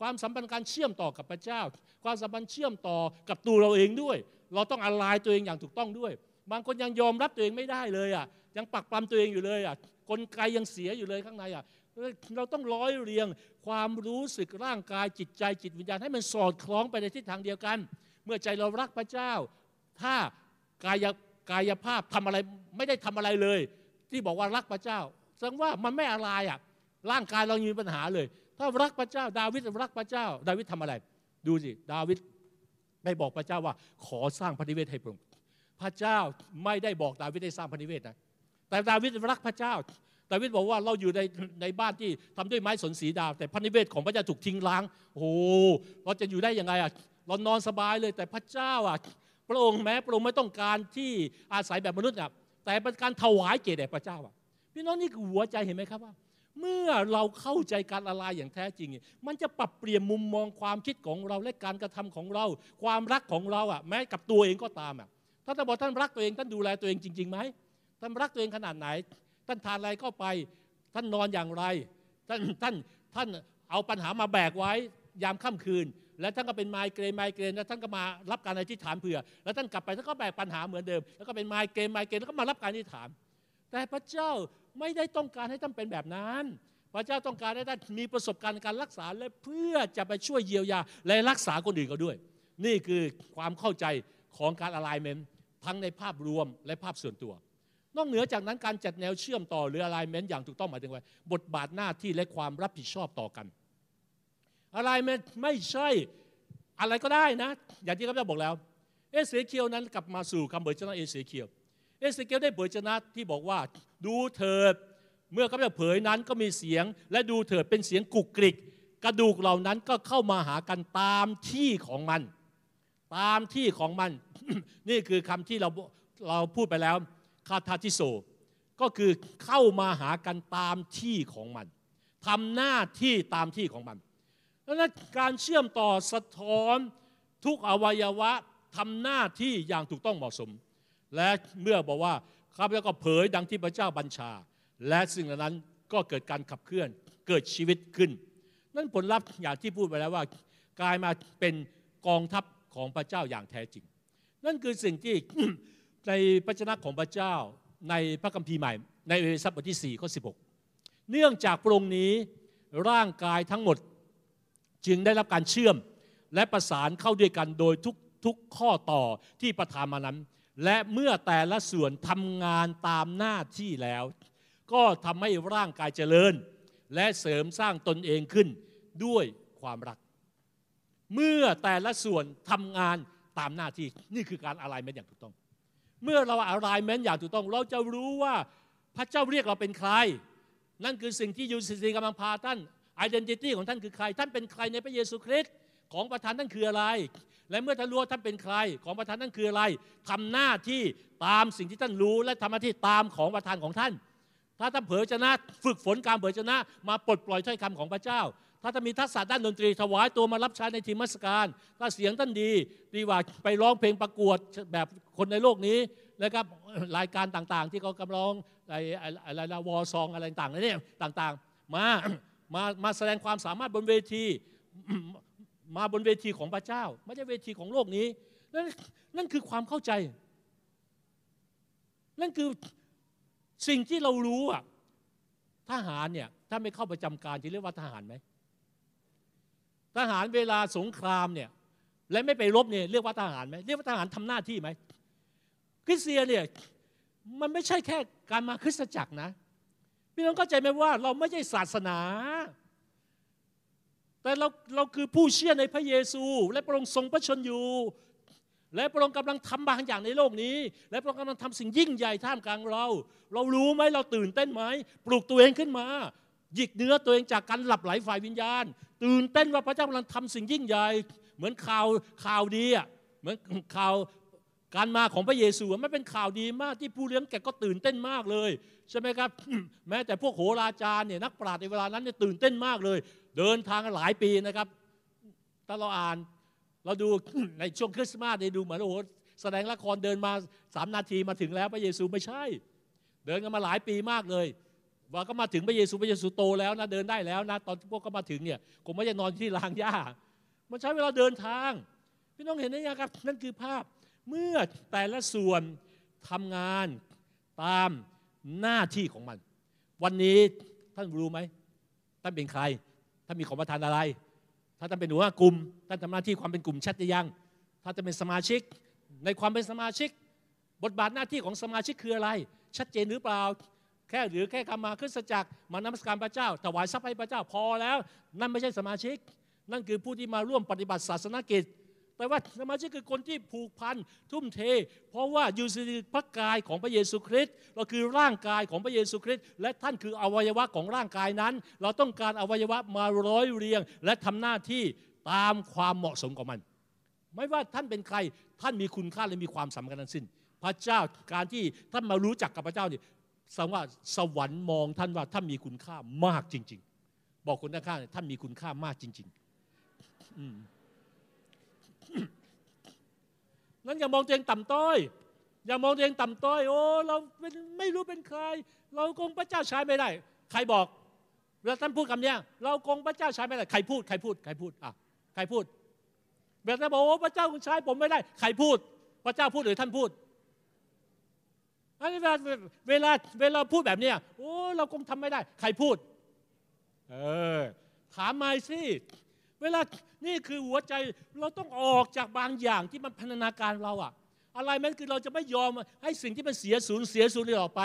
ความสัมพันธ์การเชื่อมต่อกับพระเจ้า ความสัมพันธ์เชื่อมต่อกับตัวเราเองด้วย เราต้องอลายตัวเองอย่างถูกต้องด้วย บางคนยังยอมรับตัวเองไม่ได้เลยอะยังปักปลำตัวเองอยู่เลยอะกลไกยังเสียอยู่เลยข้างในอะเราต้องร้อยเรียงความรู้สึกร่างกายจิตใจจิตวิญญาณให้มันสอดคล้องไปในทิศทางเดียวกัน เมื่อใจเรารักพระเจ้า ถ้ากาย กายภาพทำอะไรไม่ได้ทำอะไรเลย ที่บอกว่ารักพระเจ้าแสดงว่ามันไม่อะไรอะร่างกายเรามีปัญหาเลย ถ้ารักพระเจ้า ดาวิดรักพระเจ้า ดาวิดทำอะไร ดูสิดาวิดได้บอกพระเจ้าว่า ขอสร้างพระนิเวศให้พระองค์พระเจ้าไม่ได้บอกดาวิดให้สร้างพระนิเวศนะแต่ดาวิดรักพระเจ้าดาวิดบอกว่าเราอยู่ในในบ้านที่ทำด้วยไม้สนสีดาว แต่พระนิเวศของพระเจ้าถูกทิ้งล้าง โอ้เราจะอยู่ได้ยังไงอะเรานอนสบายเลยแต่พระเจ้าอะ พระองค์แม้พระองค์ไม่ต้องการที่อาศัยแบบมนุษย์อะแต่เป็นการถวายเกียรติแด่พระเจ้าอะพี่น้องนี่คือหัวใจเห็นไหมครับว่า เมื่อเราเข้าใจการละลายอย่างแท้จริง มันจะปรับเปลี่ยนมุมมองความคิดของเราและการกระทำของเรา ความรักของเราอะแม้กับตัวเองก็ตามอะถ้าท่านบอกท่านรักตัวเองท่านดูแลตัวเองจริงๆไหมท่านรักตัวเองขนาดไหน ท่านทานอะไรเข้าไป ท่านนอนอย่างไร ท่านท่านท่านเอาปัญหามาแบกไว้ยามค่ำคืน แล้วท่านก็เป็นไมเกรนไมเกรนแล้วท่านก็มารับการอธิษฐานเผื่อ แล้วท่านกลับไปท่านก็แบกปัญหาเหมือนเดิม แล้วก็เป็นไมเกรนไมเกรนแล้วก็มารับการอธิษฐาน แต่พระเจ้าไม่ได้ต้องการให้ท่านเป็นแบบนั้น พระเจ้าต้องการให้ท่านมีประสบการณ์การรักษาและเพื่อจะไปช่วยเยียวยาและรักษาคนอื่นเขาด้วย นี่คือความเข้าใจของการอะไลเมนต์ทั้งในภาพรวมและภาพส่วนตัวนอกเหนือจากนั้นการจัดแนวเชื่อมต่อหรืออะไรเมน์อย่างถูกต้องหมายถึงว่า บทบาทหน้าที่และความรับผิดชอบต่อกัน อะไรเมนไม่ใช่อะไรก็ได้นะ อย่างที่ข้าพเจ้าบอกแล้ว เอเสเคียวนั้นกลับมาสู่คำเผยชนะเอเสเคียว เอเสเคียวได้เผยชนะที่บอกว่า ดูเถิด เมื่อข้าพเจ้าเผยนั้นก็มีเสียง และดูเถิดเป็นเสียงกุกกริก กระดูกเหล่านั้นก็เข้ามาหากันตามที่ของมัน ตามที่ของมัน นี่คือคำที่เราเราพูดไปแล้วคาทาทิโซ ก็คือเข้ามาหากันตามที่ของมันทำหน้าที่ตามที่ของมัน ดังนั้นการเชื่อมต่อสะท้อนทุกอวัยวะทำหน้าที่อย่างถูกต้องเหมาะสม และเมื่อบอกว่าข้าพเจ้าก็เผยดังที่พระเจ้าบัญชา และสิ่งนั้นก็เกิดการขับเคลื่อนเกิดชีวิตขึ้น นั่นผลลัพธ์อย่างที่พูดไปแล้วว่ากลายมาเป็นกองทัพของพระเจ้าอย่างแท้จริง นั่นคือสิ่งที่ในพระชนะของพระเจ้าในพระคัมภีร์ใหม่ ในเอเฟซัสบทที่4ข้อ16 เนื่องจากพระองค์นี้ร่างกายทั้งหมด จึงได้รับการเชื่อมและประสานเข้าด้วยกันโดยทุกทุกข้อต่อที่ประทานมานั้น และเมื่อแต่ละส่วนทำงานตามหน้าที่แล้ว ก็ทำให้ร่างกายเจริญ และเสริมสร้างตนเองขึ้นด้วยความรัก เมื่อแต่ละส่วนทำงานตามหน้าที่นี่คือการอะไรไม่อย่างถูกต้อง เมื่อเราอะไรเมนอย่างถูกต้อง เราจะรู้ว่าพระเจ้าเรียกเราเป็นใคร นั่นคือสิ่งที่ยูซีซีกำลังพาท่าน identity ของท่านคือใคร ท่านเป็นใครในพระเยซูคริสต์ของประธานท่านคืออะไร และเมื่อท่านรู้วท่านเป็นใคร ของประธานท่านคืออะไรทำหน้าที่ตามสิ่งที่ท่านรู้และทำหน้าที่ตามของประธานของท่าน ถ้าท่านเผยชนะฝึกฝนการเผยชนะมาปลดปล่อยถ้อยคำของพระเจ้า ถ้าท่านมีทักษะด้านดนตรีถวายตัวมารับใช้ในทีมมัสการ ถ้าเสียงท่านดีดีกว่าไปร้องเพลงประกวดแบบคนในโลกนี้นะครับรายการต่างๆ ที่เขากำลังอะไรอะไรวอซองอะไรต่างๆเนี่ยต่างๆ มา มามาแสดงความสามารถบนเวทีมาบนเวทีของพระเจ้า ไม่ใช่เวทีของโลกนี้ นั่นนั่นคือความเข้าใจ นั่นคือสิ่งที่เรารู้อะทหารเนี่ยถ้าไม่เข้าประจำการจะเรียกว่าทหารไหมทหารเวลาสงครามเนี่ยและไม่ไปรบเนี่ยเรียกว่าทหารไหมเรียกว่าทหารทำหน้าที่ไหมคริสเตียนเนี่ยมันไม่ใช่แค่การมาคริสตจักรนะ พี่น้องเข้าใจไหมว่าเราไม่ใช่ศาสนา แต่เราเราคือผู้เชื่อในพระเยซู และพระองค์ทรงพระชนอยู่ และพระองค์กำลังทำบางอย่างในโลกนี้ และพระองค์กำลังทำสิ่งยิ่งใหญ่ท่ามกลางเรา เรารู้ไหมเราตื่นเต้นไหมปลุกตัวเองขึ้นมาหยิกเนื้อตัวเองจากการหลับไหลฝ่ายวิญญาณ ตื่นเต้นว่าพระเจ้ากำลังทำสิ่งยิ่งใหญ่ เหมือนข่าวข่าวดีอะเหมือนข่าว การมาของพระเยซูมันเป็นข่าวดีมากที่ผู้เลี้ยงแกะก็ตื่นเต้นมากเลย ใช่ไหมครับ แม้แต่พวกโหราจารย์เนี่ยนักปราชญ์ในเวลานั้นเนี่ยตื่นเต้นมากเลย เดินทางหลายปีนะครับ ถ้าเราอ่านเราดูในช่วงคริสต์มาสได้ดูเหมือนโอ้โหแสดงละครเดินมาสามนาทีมาถึงแล้วพระเยซูไม่ใช่ เดินกันมาหลายปีมากเลยว่าก็มาถึงพระเยซูพระเยซูโตแล้วนะเดินได้แล้วนะตอนพวกก็มาถึงเนี่ยคงไม่ได้นอนที่ลางหญ้า มันใช้เวลาเดินทาง พี่น้องเห็นไหมครับนั่นคือภาพ เมื่อแต่ละส่วนทำงานตามหน้าที่ของมัน วันนี้ท่านรู้ไหมท่านเป็นใครท่านมีของประทานอะไร ถ้าท่านเป็นหัวหน้ากลุ่มท่านทำหน้าที่ความเป็นกลุ่มชัดยัง ถ้าจะเป็นสมาชิก ในความเป็นสมาชิก บทบาทหน้าที่ของสมาชิกคืออะไร ชัดเจนหรือเปล่า แค่หรือแค่กามาขึ้นสจักมานมัสการพระเจ้า ถวายทรัพย์ให้พระเจ้าพอแล้ว นั่นไม่ใช่สมาชิก นั่นคือผู้ที่มาร่วมปฏิบัติศาสนกิจ แต่ว่าสมาชิกคือคนที่ผูกพันทุ่มเท เพราะว่าอยู่ในพระกายของพระเยซูคริสต์เราคือร่างกายของพระเยซูคริสต์และท่านคืออวัยวะของร่างกายนั้น เราต้องการอวัยวะมาร้อยเรียง และทำหน้าที่ตามความเหมาะสมของมัน ไม่ว่าท่านเป็นใครท่านมีคุณค่าและมีความสำคัญทั้งสิ้น พระเจ้าการที่ท่านมารู้จักกับพระเจ้านี่สังว่าสวรรค์มองท่านว่าท่านมีคุณค่ามากจริง ๆ บอกคนข้างๆท่านมีคุณค่ามากจริงๆอืม นั้นอย่ามองตัวเองต่ำต้อย อย่ามองตัวเองต่ำต้อย โอ้เราเป็นไม่รู้เป็นใคร เราคงพระเจ้าใช้ไม่ได้ ใครบอกเวลาท่านพูดคำนี้เราคงพระเจ้าใช้ไม่ได้ ใครพูด ใครพูด ใครพูดอะใครพูดเวลาท่านบอกว่าพระเจ้าคงใช้ผมไม่ได้ ใครพูด พระเจ้าพูดหรือท่านพูดอันนี้เวลาเวลาเวลาพูดแบบนี้โอ้เราคงทำไม่ได้ ใครพูด เออถามมาสิ เวลานี่คือหัวใจเราต้องออกจากบางอย่างที่มันพันธนาการเราอะอะไรมันคือเราจะไม่ยอมให้สิ่งที่มันเสียศูนย์เสียศูนย์ออกไป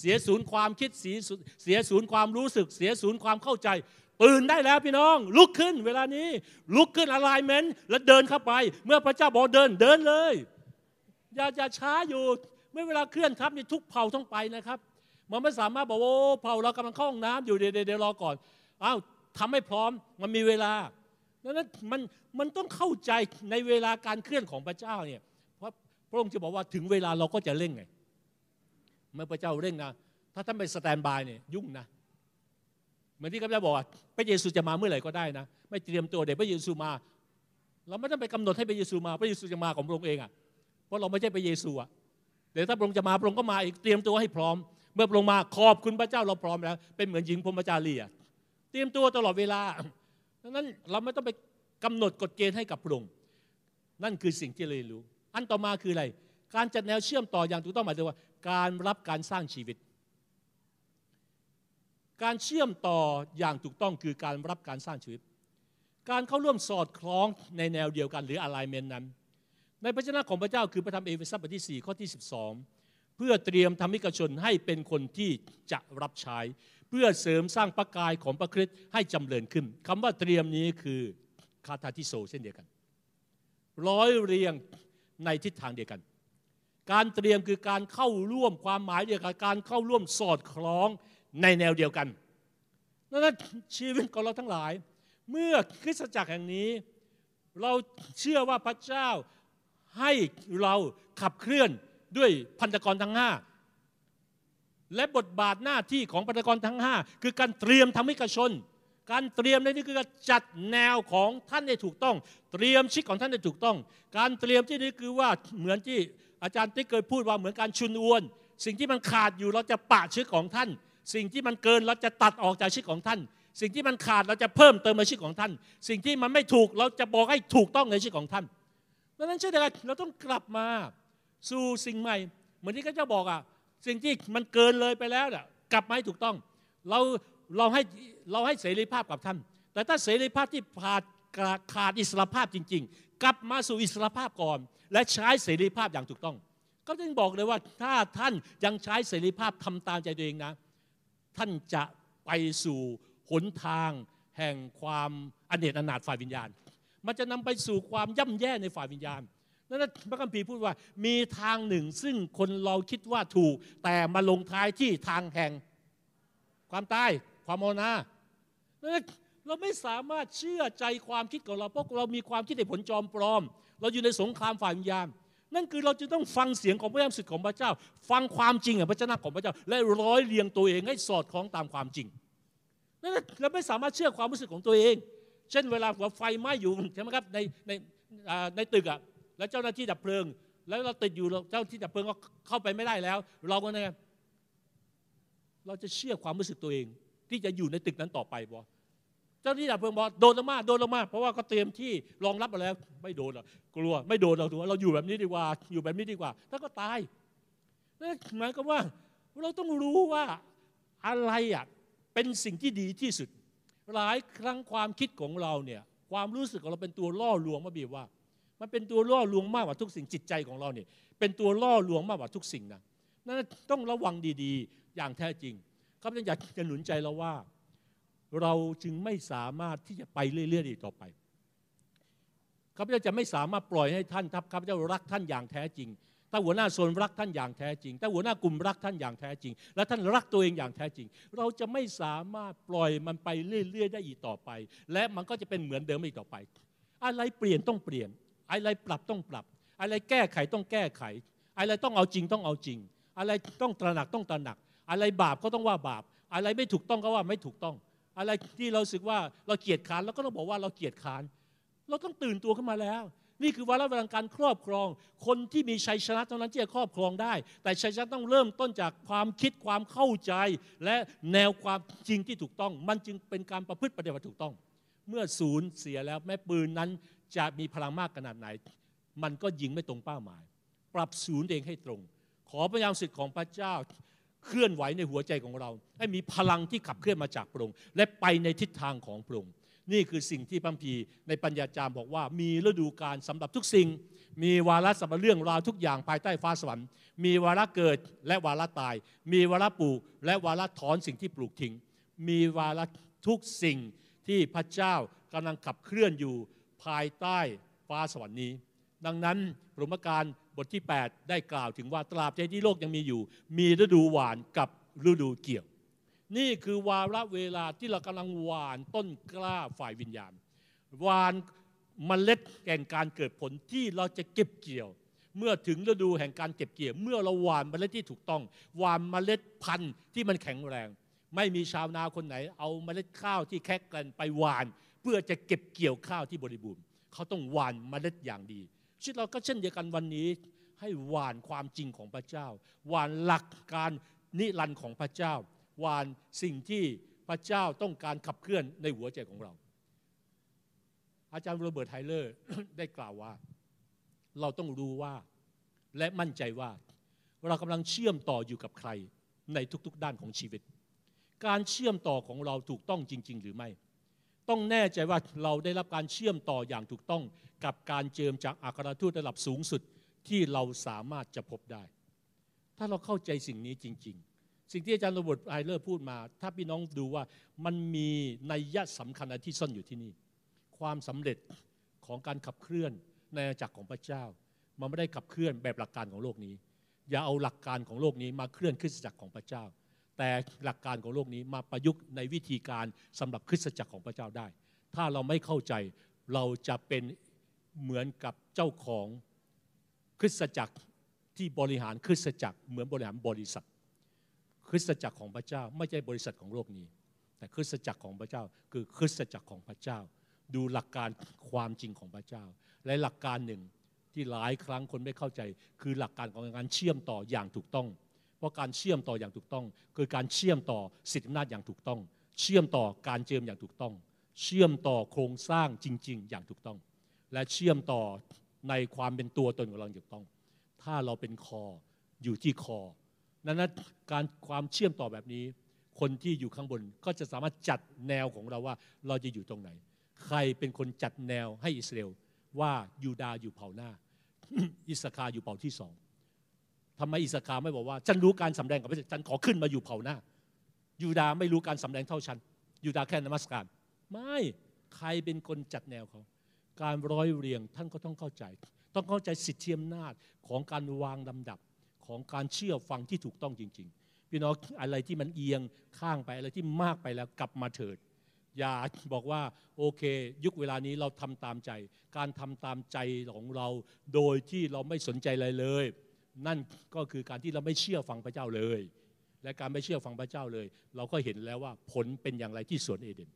เสียศูนย์ความคิดเสียเสียศูนย์ความรู้สึก เสียศูนย์ความเข้าใจตื่นได้แล้วพี่น้อง ลุกขึ้นเวลานี้ ลุกขึ้นอะไรเมนแล้วเดินเข้าไป เมื่อพระเจ้าบอกเดินเดินเลย อย่าอย่าช้าอยู่เมื่อเวลาเคลื่อนครับนี่ทุกเผ่าต้องไปนะครับ มันไม่สามารถบอกว่าเผ่าเรากำลังเข้าห้องน้ำอยู่เดี๋ยวเดี๋ยวรอก่อนอ้าวทำให้พร้อมมันมีเวลา ดังนั้นมันมันต้องเข้าใจในเวลาการเคลื่อนของพระเจ้าเนี่ยเพราะพระองค์จะบอกว่าถึงเวลาเราก็จะเร่งไงเมื่อพระเจ้าเร่งนะถ้าท่านไปสแตนบายเนี่ยยุ่งนะเหมือนที่ข้าพเจ้าบอกว่าพระเยซูจะมาเมื่อไหร่ก็ได้นะ ไม่เตรียมตัวเดี๋ยวพระเยซูมา เราไม่ต้องไปกำหนดให้พระเยซูมาพระเยซูจะมาของพระองค์เองอะเพราะเราไม่ใช่พระเยซูอะเดี๋ยวถ้าพระองค์จะมาพระองค์ก็มาอีกเตรียมตัวให้พร้อม เมื่อพระองค์มาขอบคุณพระเจ้าเราพร้อมแล้ว เป็นเหมือนหญิงพรมจารีอะเตรียมตัวตลอดเวลา ดังนั้นเราไม่ต้องไปกำหนดกฎเกณฑ์ให้กับพระองค์นั่นคือสิ่งที่เรียนรู้ อันต่อมาคืออะไร การจัดแนวเชื่อมต่ออย่างถูกต้องหมายถึงว่า การรับการสร้างชีวิต การเชื่อมต่ออย่างถูกต้องคือการรับการสร้างชีวิต การเข้าร่วมสอดคล้องในแนวเดียวกันหรือ alignment นั้น ในพระเจ้าของพระเจ้าคือพระธรรมเอเฟซัสบทที่ 4 ข้อที่ 12 เพื่อเตรียมธรรมิกชนให้เป็นคนที่จะรับใช้ เพื่อเสริมสร้างประกายของพระคริสต์ให้จำเริญขึ้นคำว่าเตรียมนี้คือคาทาทิโซเช่นเดียวกัน ร้อยเรียงในทิศทางเดียวกัน การเตรียมคือการเข้าร่วมความหมายเดียวกันการเข้าร่วมสอดคล้องในแนวเดียวกันนั้นชีวิตของเราทั้งหลาย เมื่อคริสตจักรแห่งนี้ เราเชื่อว่าพระเจ้าให้เราขับเคลื่อนด้วยพันธกรทั้งห้า และบทบาทหน้าที่ของพันธกรทั้งห้าคือการเตรียมทำให้กชน การเตรียมในี่คือการจัดแนวของท่านให้ถูกต้อง เตรียมชิดของท่านให้ถูกต้อง การเตรียมที่นี่คือว่าเหมือนที่อาจารย์ติ๊กเคยพูดว่าเหมือนการชุนอวน สิ่งที่มันขาดอยู่เราจะปะชื่อของท่าน สิ่งที่มันเกินเราจะตัดออกจากชื่อของท่าน สิ่งที่มันขาดเราจะเพิ่มเติมในชื่อของท่าน สิ่งที่มันไม่ถูกเราจะบอกให้ถูกต้องในชื่อของท่านดังนั้นเช่นเดียวกันเราต้องกลับมาสู่สิ่งใหม่ เหมือนที่ข้าเจ้าบอกอะ สิ่งที่มันเกินเลยไปแล้วน่ะกลับมาให้ถูกต้อง เราเราให้เราให้เสรีภาพกับท่าน แต่ถ้าเสรีภาพที่ขาดขาดอิสรภาพจริง ๆ กลับมาสู่อิสรภาพก่อน และใช้เสรีภาพอย่างถูกต้อง ก็จึงบอกเลยว่าถ้าท่านยังใช้เสรีภาพทำตามใจตัวเองนะ ท่านจะไปสู่หนทางแห่งความอเนจอนาถฝ่ายวิญญาณ มันจะนำไปสู่ความย่ำแย่ในฝ่ายวิญญาณ นั้นพระคัมภีร์พูดว่ามีทางหนึ่งซึ่งคนเราคิดว่าถูก แต่มาลงท้ายที่ทางแห่ง ความตายความโมนาเราไม่สามารถเชื่อใจความคิดของเราเพราะเรามีความคิดในผลจอมปลอม เราอยู่ในสงครามฝ่ายวิญญาณนั่นคือเราจะต้องฟังเสียงของพระเจ้าสิทธิ์ของพระเจ้า ฟังความจริงของพระเจ้าของพระเจ้า และร้อยเรียงตัวเองให้สอดคล้องตามความจริงนั่นเราไม่สามารถเชื่อความรู้สึกของตัวเอง เช่นเวลาหัวไฟไหม้อยู่ใช่ไหมครับในในในตึกอะ แล้วเจ้าหน้าที่ดับเพลิง แล้วเราติดอยู่เจ้าที่ดับเพลิงก็เข้าไปไม่ได้แล้ว เราก็เนี่ยเราจะเชื่อความรู้สึกตัวเอง ที่จะอยู่ในตึกนั้นต่อไปบอเจ้าหน้าที่ดับเพลิงบอกโดนลงมาโดนลงมาเพราะว่าก็เตรียมที่รองรับมาแล้ว ไม่โดนหรอกกลัว ไม่โดนเราตัวเราอยู่แบบนี้ดีกว่า อยู่แบบนี้ดีกว่าถ้าก็ตายนั่นหมายความว่าเราต้องรู้ว่าอะไรอะเป็นสิ่งที่ดีที่สุด หลายครั้งความคิดของเราเนี่ยความรู้สึกของเราเป็นตัวล่อลวงมาบีว่า มันเป็นตัวล่อลวงมากกว่าทุกสิ่งจิตใจของเราเนี่ยเป็นตัวล่อลวงมากกว่าทุกสิ่งนะนั่นต้องระวังดีๆ อย่างแท้จริงข้าพเจ้าอยากจะหนุนใจเราว่า เราจึงไม่สามารถที่จะไปเรื่อยๆอีกต่อไปข้าพเจ้าจะไม่สามารถปล่อยให้ท่านทับข้าพเจ้ารักท่านอย่างแท้จริง ถ้าหัวหน้าโซนรักท่านอย่างแท้จริง ถ้าหัวหน้ากลุ่มรักท่านอย่างแท้จริง และท่านรักตัวเองอย่างแท้จริง เราจะไม่สามารถปล่อยมันไปเรื่อยๆได้อีกต่อไป และมันก็จะเป็นเหมือนเดิมอีกต่อไป อะไรเปลี่ยนต้องเปลี่ยน อะไรปรับต้องปรับ อะไรแก้ไขต้องแก้ไข อะไรต้องเอาจริงต้องเอาจริง อะไรต้องตระหนักต้องตระหนัก อะไรบาปก็ต้องว่าบาป อะไรไม่ถูกต้องก็ว่าไม่ถูกต้อง อะไรที่เราสึกว่าเราเกียดค้านเราก็ต้องบอกว่าเราเกียดค้าน เราต้องตื่นตัวขึ้นมาแล้ว นี่คือวาระเวลาการครอบครอง คนที่มีชัยชนะเท่านั้นที่จะครอบครองได้ แต่ชัยชนะต้องเริ่มต้นจากความคิดความเข้าใจ และแนวความจริงที่ถูกต้อง มันจึงเป็นการประพฤติปฏิบัติถูกต้องเมื่อศูนย์เสียแล้วแม้ปืนนั้น จะมีพลังมากขนาดไหน มันก็ยิงไม่ตรงเป้าหมาย ปรับศูนย์เองให้ตรง ขอพระยามสิทธิ์ของพระเจ้าเคลื่อนไหวในหัวใจของเรา ให้มีพลังที่ขับเคลื่อนมาจากพระองค์และไปในทิศทางของพระองค์นี่คือสิ่งที่พัมพีในปัญญาจารย์บอกว่า มีฤดูการสำหรับทุกสิ่ง มีวาระสำหรับเรื่องราวทุกอย่างภายใต้ฟ้าสวรรค์ มีวาระเกิดและวาระตาย มีวาระปลูกและวาระถอนสิ่งที่ปลูกทิ้ง มีวาระทุกสิ่งที่พระเจ้ากำลังขับเคลื่อนอยู่ ภายใต้ฟ้าสวรรค์นี้ ดังนั้นพรมการบทที่ 8 ได้กล่าวถึงว่าตราบใดที่โลกยังมีอยู่ มีฤดูหวานกับฤดูเกี่ยว นี่คือวาระเวลาที่เรากำลังหวานต้นกล้าฝ่ายวิญญาณหวานมเมล็ดแห่งการเกิดผลที่เราจะเก็บเกี่ยว เมื่อถึงฤดูแห่งการเก็บเกี่ยว เมื่อเราหวานเมล็ดที่ถูกต้องหวานเมล็ดพันธุ์ที่มันแข็งแรง ไม่มีชาวนาคนไหน เอาเมล็ดข้าวที่แค่กันไปหวาน เพื่อจะเก็บเกี่ยวข้าวที่บริบูรณ์ เขาต้องหว่านเมล็ดอย่างดีชีวิตเราก็เช่นเดียวกันวันนี้ให้หว่านความจริงของพระเจ้า หว่านหลักการนิรันดร์ของพระเจ้า หว่านสิ่งที่พระเจ้าต้องการขับเคลื่อนในหัวใจของเรา อาจารย์โรเบิร์ตไฮเลอร์ได้กล่าวว่า เราต้องรู้ว่าและมั่นใจว่าเรากำลังเชื่อมต่ออยู่กับใครในทุกๆด้านของชีวิต การเชื่อมต่อของเราถูกต้องจริง ๆ หรือไม่ ต้องแน่ใจว่าเราได้รับการเชื่อมต่ออย่างถูกต้องกับการเจิมจากอัครทูตระดับสูงสุดที่เราสามารถจะพบได้ ถ้าเราเข้าใจสิ่งนี้จริง ๆ สิ่งที่อาจารย์โรเบิร์ตไอเลอร์พูดมา ถ้าพี่น้องดูว่ามันมีนัยยะสำคัญที่ซ่อนอยู่ที่นี่ ความสำเร็จของการขับเคลื่อนในอาณาจักรของพระเจ้า มันไม่ได้ขับเคลื่อนแบบหลักการของโลกนี้ อย่าเอาหลักการของโลกนี้มาเคลื่อนขึ้นจากของพระเจ้า แต่หลักการของโลกนี้มาประยุกต์ในวิธีการสำหรับคริสตจักรของพระเจ้าได้ ถ้าเราไม่เข้าใจเราจะเป็นเหมือนกับเจ้าของคริสตจักรที่บริหารคริสตจักรเหมือนบริหารบริษัท คริสตจักรของพระเจ้าไม่ใช่บริษัทของโลกนี้ แต่คริสตจักรของพระเจ้า คือคริสตจักรของพระเจ้า ดูหลักการความจริงของพระเจ้า และหลักการหนึ่งที่หลายครั้งคนไม่เข้าใจ คือหลักการของการเชื่อมต่ออย่างถูกต้อง เพราะการเชื่อมต่ออย่างถูกต้อง คือการเชื่อมต่อสิทธิอำนาจอย่างถูกต้อง เชื่อมต่อการเจิมอย่างถูกต้อง เชื่อมต่อโครงสร้างจริง ๆ อย่างถูกต้อง และเชื่อมต่อในความเป็นตัวตนของเราอย่างถูกต้อง ถ้าเราเป็นคออยู่ที่คอนั้นการความเชื่อมต่อแบบนี้ คนที่อยู่ข้างบนก็จะสามารถจัดแนวของเราว่าเราจะอยู่ตรงไหน ใครเป็นคนจัดแนวให้อิสราเอลว่ายูดาอยู่เผ่าหน้า อิสคาอยู่เผ่าที่สอง ทำไมอิสคาไม่บอกว่า ฉันรู้การสำแดงกับพระเจ้าฉันขอขึ้นมาอยู่เผ่าหน้า ยูดาไม่รู้การสำแดงเท่าฉัน ยูดาแค่นมัสการ ไม่ใครเป็นคนจัดแนวเขา การร้อยเรียงท่านก็ต้องเข้าใจ ต้องเข้าใจสิทธิอำนาจของการวางลำดับของการเชื่อฟังที่ถูกต้องจริง ๆ พี่น้องอะไรที่มันเอียงข้างไปอะไรที่มากไปแล้วกลับมาเถิด อย่าบอกว่าโอเค ยุคเวลานี้เราทำตามใจ การทำตามใจของเรา โดยที่เราไม่สนใจอะไรเลย นั่นก็คือการที่เราไม่เชื่อฟังพระเจ้าเลย และการไม่เชื่อฟังพระเจ้าเลย เราก็เห็นแล้วว่าผลเป็นอย่างไรที่สวนเอเดน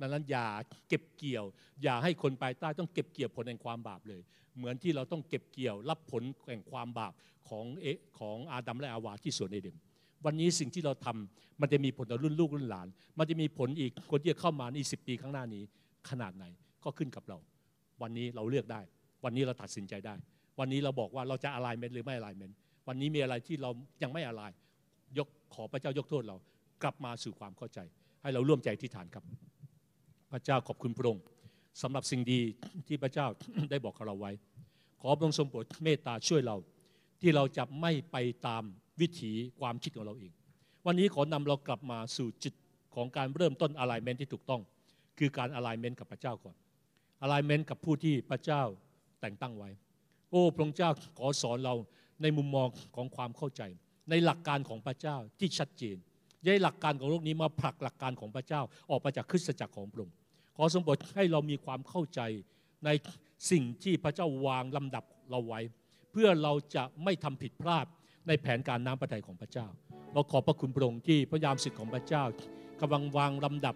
ดังนั้นอย่าเก็บเกี่ยว อย่าให้คนภายใต้ต้องเก็บเกี่ยวผลแห่งความบาปเลย เหมือนที่เราต้องเก็บเกี่ยว รับผลแห่งความบาปของเอของอาดัมและอาวาที่สวนเอเดนวันนี้สิ่งที่เราทำมันจะมีผลต่อรุ่นลูกรุ่นหลาน มันจะมีผลอีกคนที่จะเข้ามาในสิปีข้างหน้านี้ ขนาดไหนก็ขึ้นกับเรา วันนี้เราเลือกได้ วันนี้เราตัดสินใจได้ วันนี้เราบอกว่าเราจะอะไรเมนหรือไม่อะไรเมนวันนี้มีอะไรที่เรายังไม่อะไรยกขอพระเจ้ายกโทษเรากลับมาสู่ความเข้าใจ ให้เราร่วมใจที่ฐานครับ พระเจ้าขอบคุณพระองค์สำหรับสิ่งดีที่พระเจ้าได้บอกกับเราไว้ ขอพระองค์ทรงโปรดเมตตาช่วยเรา ที่เราจะไม่ไปตามวิถีความคิดของเราเอง วันนี้ขอนำเรากลับมาสู่จุดของการเริ่มต้นอะไลเมนที่ถูกต้อง คือการอะไลเมนกับพระเจ้าก่อนอะไลเมนกับผู้ที่พระเจ้าแต่งตั้งไว้ โอ้พระองค์เจ้าขอสอนเราในมุมมองของความเข้าใจ ในหลักการของพระเจ้าที่ชัดเจนย่ายหลักการของโลกนี้มาผลักหลักการของพระเจ้าออกมาจากคริสตจักรของพระองค์ขอทรงโปรดให้เรามีความเข้าใจในสิ่งที่พระเจ้าวางลำดับเราไว้ เพื่อเราจะไม่ทำผิดพลาดในแผนการน้ำพระทัยของพระเจ้า เราขอบพระคุณพระองค์ที่พระยามสิทธิ์ของพระเจ้ากำลังวางลำดับ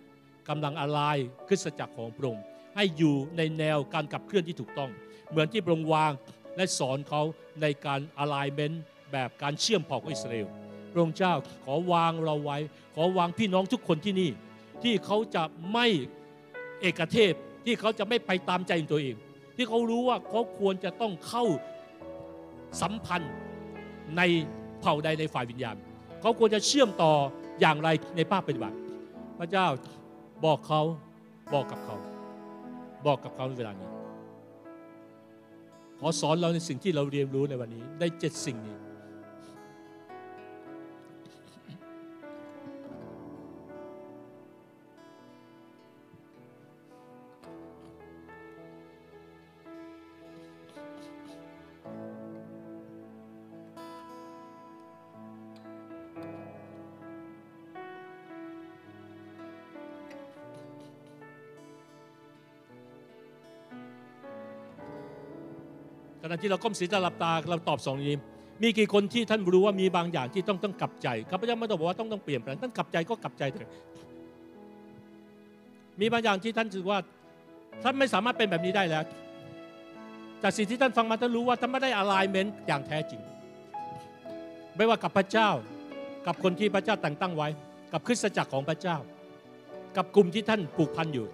กำลังอลายคริสตจักรของพระองค์ให้อยู่ในแนวการขับเคลื่อนที่ถูกต้อง เหมือนที่พระองค์วาง และสอนเขาในการอะไลเมนต์แบบการเชื่อมเผ่าของอิสราเอลพระองค์เจ้าขอวางเราไว้ ขอวางพี่น้องทุกคนที่นี่ ที่เขาจะไม่เอกเทศที่เขาจะไม่ไปตามใจตัวเอง ที่เขารู้ว่าเขาควรจะต้องเข้าสัมพันธ์ในเผ่าใดในฝ่ายวิญญาณ เขาควรจะเชื่อมต่ออย่างไรในภาคปฏิบัติ พระเจ้าบอกเขาบอกกับเขา บอกกับเขาในเวลานี้ ขอสอนเราในสิ่งที่เราเรียนรู้ในวันนี้ได้เจ็ดสิ่งนี้ ขณะที่เราก้มศีรษะหลับตาเราตอบสองนี้ มีกี่คนที่ท่านรู้ว่ามีบางอย่างที่ต้องต้องกลับใจข้าพเจ้าไม่ต้องบอกว่าต้องต้องเปลี่ยนแปลงท่านกลับใจก็กลับใจเถอะมีบางอย่างที่ท่านถือว่าท่านไม่สามารถเป็นแบบนี้ได้แล้ว จากสิ่งที่ท่านฟังมาท่านรู้ว่าท่านไม่ได้อะไลเมนต์อย่างแท้จริง ไม่ว่ากับพระเจ้า กับคนที่พระเจ้าแต่งตั้งไว้ กับคริสตจักรของพระเจ้า กับกลุ่มที่ท่านผูกพันอยู่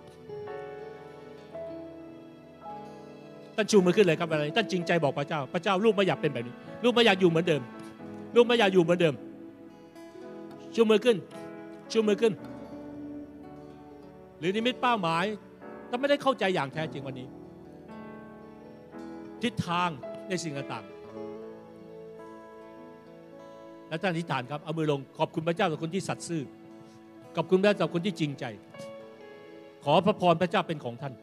ท่านชูมือขึ้นเลยครับอะไรท่านจริงใจบอกพระเจ้า พระเจ้าลูกไม่อยากเป็นแบบนี้ ลูกไม่อยากอยู่เหมือนเดิม ลูกไม่อยากอยู่เหมือนเดิม ชูมือขึ้น ชูมือขึ้น หรือนิมิตเป้าหมายถ้าไม่ได้เข้าใจอย่างแท้จริงวันนี้ ทิศทางในสิ่งต่างๆและท่านอธิษฐานครับเอามือลงขอบคุณพระเจ้าสำหรับคนที่สัตย์ซื่อขอบคุณพระเจ้าสำหรับคนที่จริงใจ ขอพระพรพระเจ้าเป็นของท่าน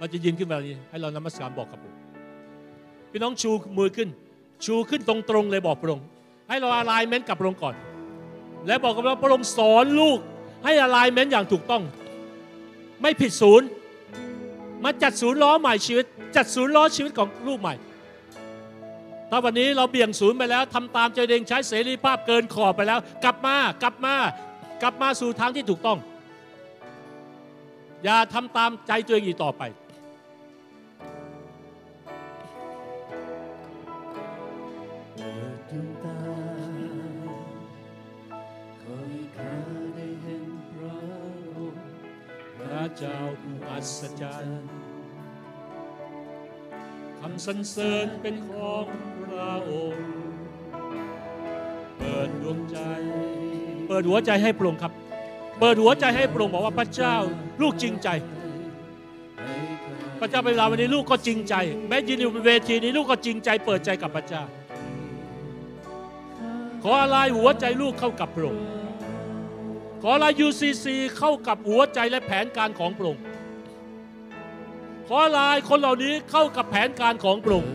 เราจะยืนขึ้นมาให้เรานมัสการบอกกับผมพี่น้องชูมือขึ้น ชูขึ้นตรงๆเลยบอกพระองค์ให้เราอะไลเมนต์กับพระองค์ก่อน และบอกกับเราพระองค์สอนลูก ให้อะไลเมนต์อย่างถูกต้อง ไม่ผิดศูนย์ มาจัดศูนย์ล้อใหม่ชีวิต จัดศูนย์ล้อชีวิตของลูกใหม่ ถ้าวันนี้เราเบี่ยงศูนย์ไปแล้วทำตามใจเองใช้เสรีภาพเกินขอบไปแล้ว กลับมากลับมากลับมาสู่ทางที่ถูกต้อง อย่าทำตามใจตัวเองอีกต่อไป เจ้าผู้อัศจรรย์คำสรรเสริญเป็นของพระองค์ เปิดดวงใจ เปิดหัวใจให้พระองค์ครับ เปิดหัวใจให้พระองค์บอกว่าพระเจ้าลูกจริงใจ พระเจ้าเวลาวันนี้ลูกก็จริงใจ แม้ยืนอยู่บนเวทีนี้ลูกก็จริงใจ เปิดใจกับพระเจ้า ขออะไรหัวใจลูกเข้ากับพระองค์ ขออะไร UCC เข้ากับหัวใจและแผนการของพระองค์ขออะไรคนเหล่านี้เข้ากับแผนการของพระองค์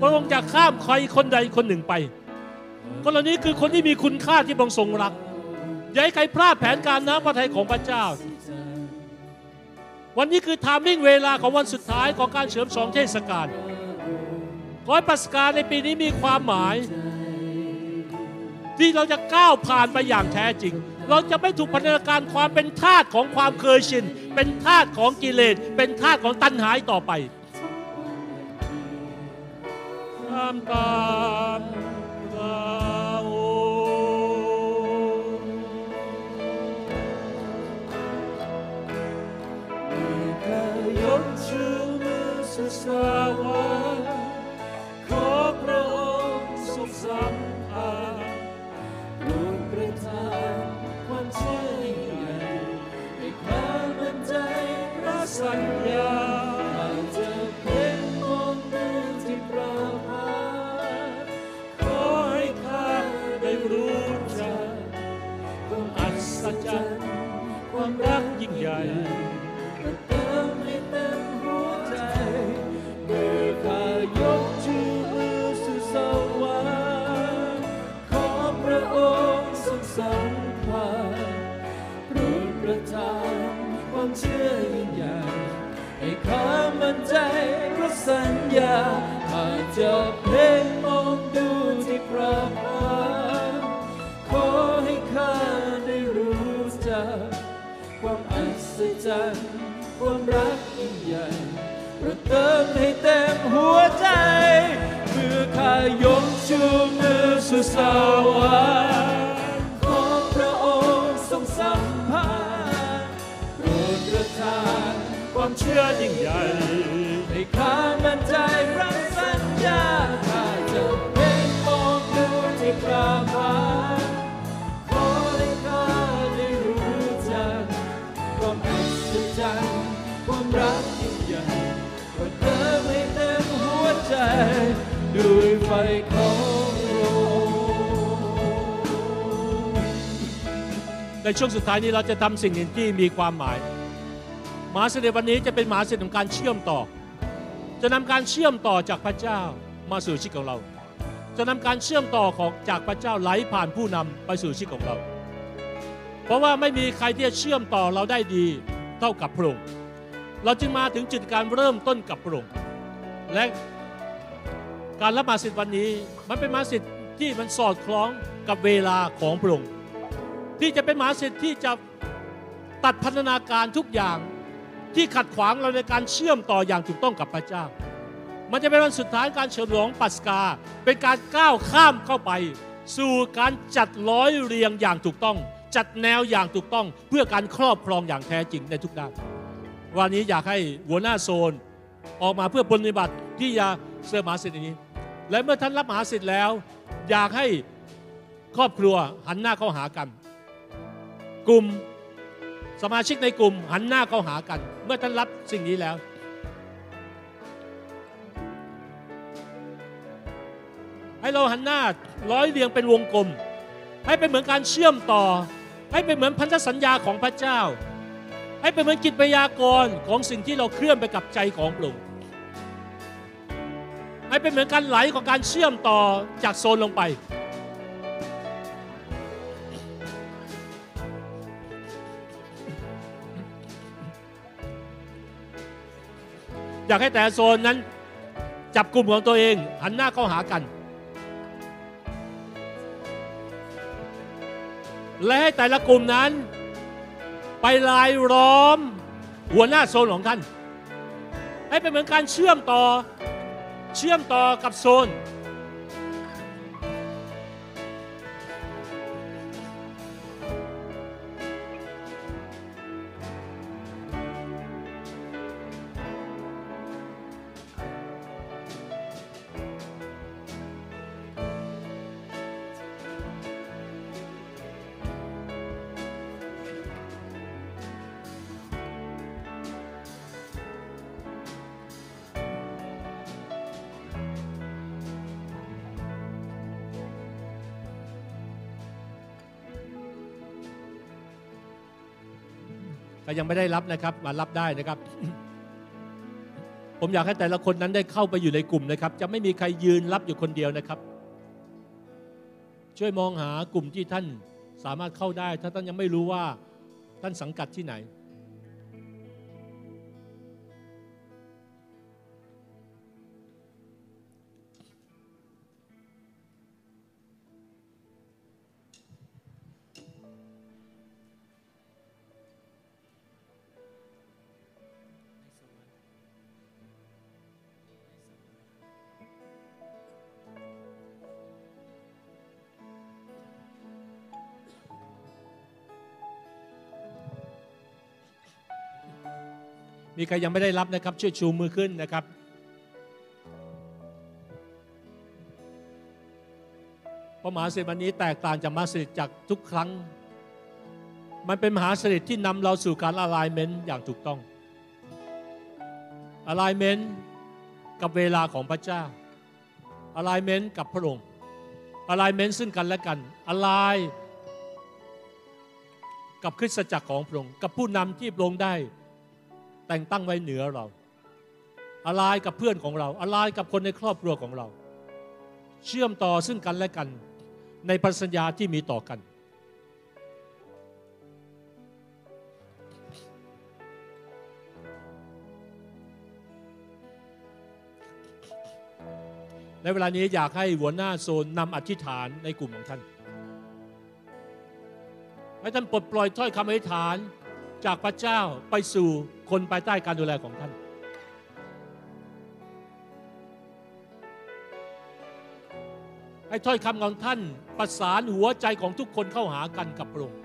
พระองค์จะข้ามใครคนใดคนหนึ่งไป คนเหล่านี้คือคนที่มีคุณค่าที่พระองค์ทรงรักอย่าให้ใครพลาดแผนการน้ำพระทัยของพระเจ้า วันนี้คือทามมิ่งเวลาของวันสุดท้ายของการเฉลิมฉลองเทศกาลขอให้ปัสกาในปีนี้มีความหมาย ที่เราจะก้าวผ่านไปอย่างแท้จริง เราจะไม่ถูกพันธนาการความเป็นทาสของความเคยชิน เป็นทาสของกิเลส เป็นทาสของตัณหาต่อไปามตามพระองค์ข้ายกชูมือสู่สวร พ ญญาจะเพ่งมองดูที่พระพักขอให้ข้าได้รู้จักความอัศจรรย์ความรักยิ่งใหญ่ปรดเติมให้เต็มหัวใจเมื่อข้ายกชูมือสู่สวรรค์ขอพระองค์ทรงสัมผัสโปรดประทานความเชื่อยิ่งใหญ่ ให้ข้ามั่นใจรักสัญญาข้าจะเพ่งมองดูที่พระพักขอให้ข้าได้รู้จักความอัศจรรย์ความรักยิ่งใหญ่โปรดเติมให้เต็มหัวใจ ด้วยไฟของพระองค์ในช่วงสุดท้ายนี้เราจะทำสิ่งหนึ่งที่มีความหมายมหาเสด็จวันนี้จะเป็นมหาเสด็จของการเชื่อมต่อ จะนำการเชื่อมต่อจากพระเจ้ามาสู่ชีวิตของเรา จะนำการเชื่อมต่อของจากพระเจ้าไหลผ่านผู้นำไปสู่ชีวิตของเรา เพราะว่าไม่มีใครที่จะเชื่อมต่อเราได้ดีเท่ากับพระองค์เราจึงมาถึงจุดการเริ่มต้นกับพระองค์และการรับมาสิทธิ์วันนี้มันเป็นมาสิทธิ์ที่มันสอดคล้องกับเวลาของพระองค์ที่จะเป็นมาสิทธิ์ที่จะตัดพันธนาการทุกอย่าง ที่ขัดขวางเราในการเชื่อมต่ออย่างถูกต้องกับพระเจ้า มันจะเป็นวันสุดท้ายการเฉลิมฉลองปัสกา เป็นการก้าวข้ามเข้าไป สู่การจัดร้อยเรียงอย่างถูกต้อง จัดแนวอย่างถูกต้อง เพื่อการครอบครองอย่างแท้จริงในทุกด้านวันนี้อยากให้หัวหน้าโซนออกมาเพื่อปฏิบัติที่จะเสริมมหาสิทธิ์นี้ และเมื่อท่านรับมหาสิทธิ์แล้ว อยากให้ครอบครัวหันหน้าเข้าหากัน กลุ่ม สมาชิกในกลุ่มหันหน้าเข้าหากัน เมื่อท่านรับสิ่งนี้แล้ว ให้เราหันหน้าร้อยเรียงเป็นวงกลม ให้เป็นเหมือนการเชื่อมต่อ ให้เป็นเหมือนพันธสัญญาของพระเจ้า ให้เป็นเหมือนกิจพยากรณ์ของสิ่งที่เราเคลื่อนไปกับใจของพระองค์ให้เป็นเหมือนการไหลของการเชื่อมต่อจากโซนลงไป อยากให้แต่โซนนั้นจับกลุ่มของตัวเองหันหน้าเข้าหากัน และให้แต่ละกลุ่มนั้น ไปลายล้อมหัวหน้าโซนของท่าน ให้เป็นเหมือนการเชื่อมต่อเชื่อมต่อกับโซน ยังไม่ได้รับนะครับ มารับได้นะครับ ผมอยากให้แต่ละคนนั้นได้เข้าไปอยู่ในกลุ่มนะครับ จะไม่มีใครยืนรับอยู่คนเดียวนะครับ ช่วยมองหากลุ่มที่ท่านสามารถเข้าได้ ถ้าท่านยังไม่รู้ว่าท่านสังกัดที่ไหน มีใครยังไม่ได้รับนะครับช่วยชูมือขึ้นนะครับ พระมหาสนิวันนี้แตกต่างจากมหาสนิจากทุกครั้ง มันเป็นมหาสนิทที่นำเราสู่การอะไลเมนต์อย่างถูกต้องอะไลเมนต์กับเวลาของพระเจ้าอะไลเมนต์กับพระองค์อะไลเมนต์ซึ่งกันและกันอะไลกับคริสตจักรของพระองค์กับผู้นำที่พระองค์ได้ แต่งตั้งไว้เหนือเรา อะไรกับเพื่อนของเรา อะไรกับคนในครอบครัวของเรา เชื่อมต่อซึ่งกันและกัน ในพันสัญญาที่มีต่อกัน ในเวลานี้อยากให้หัวหน้าโซนนำอธิษฐานในกลุ่มของท่าน ให้ท่านปลดปล่อยถ้อยคำอธิษฐาน จากพระเจ้าไปสู่คนภายใต้การดูแลของท่าน ให้ถ้อยคำของท่านประสานหัวใจของทุกคนเข้าหากันกับพระองค์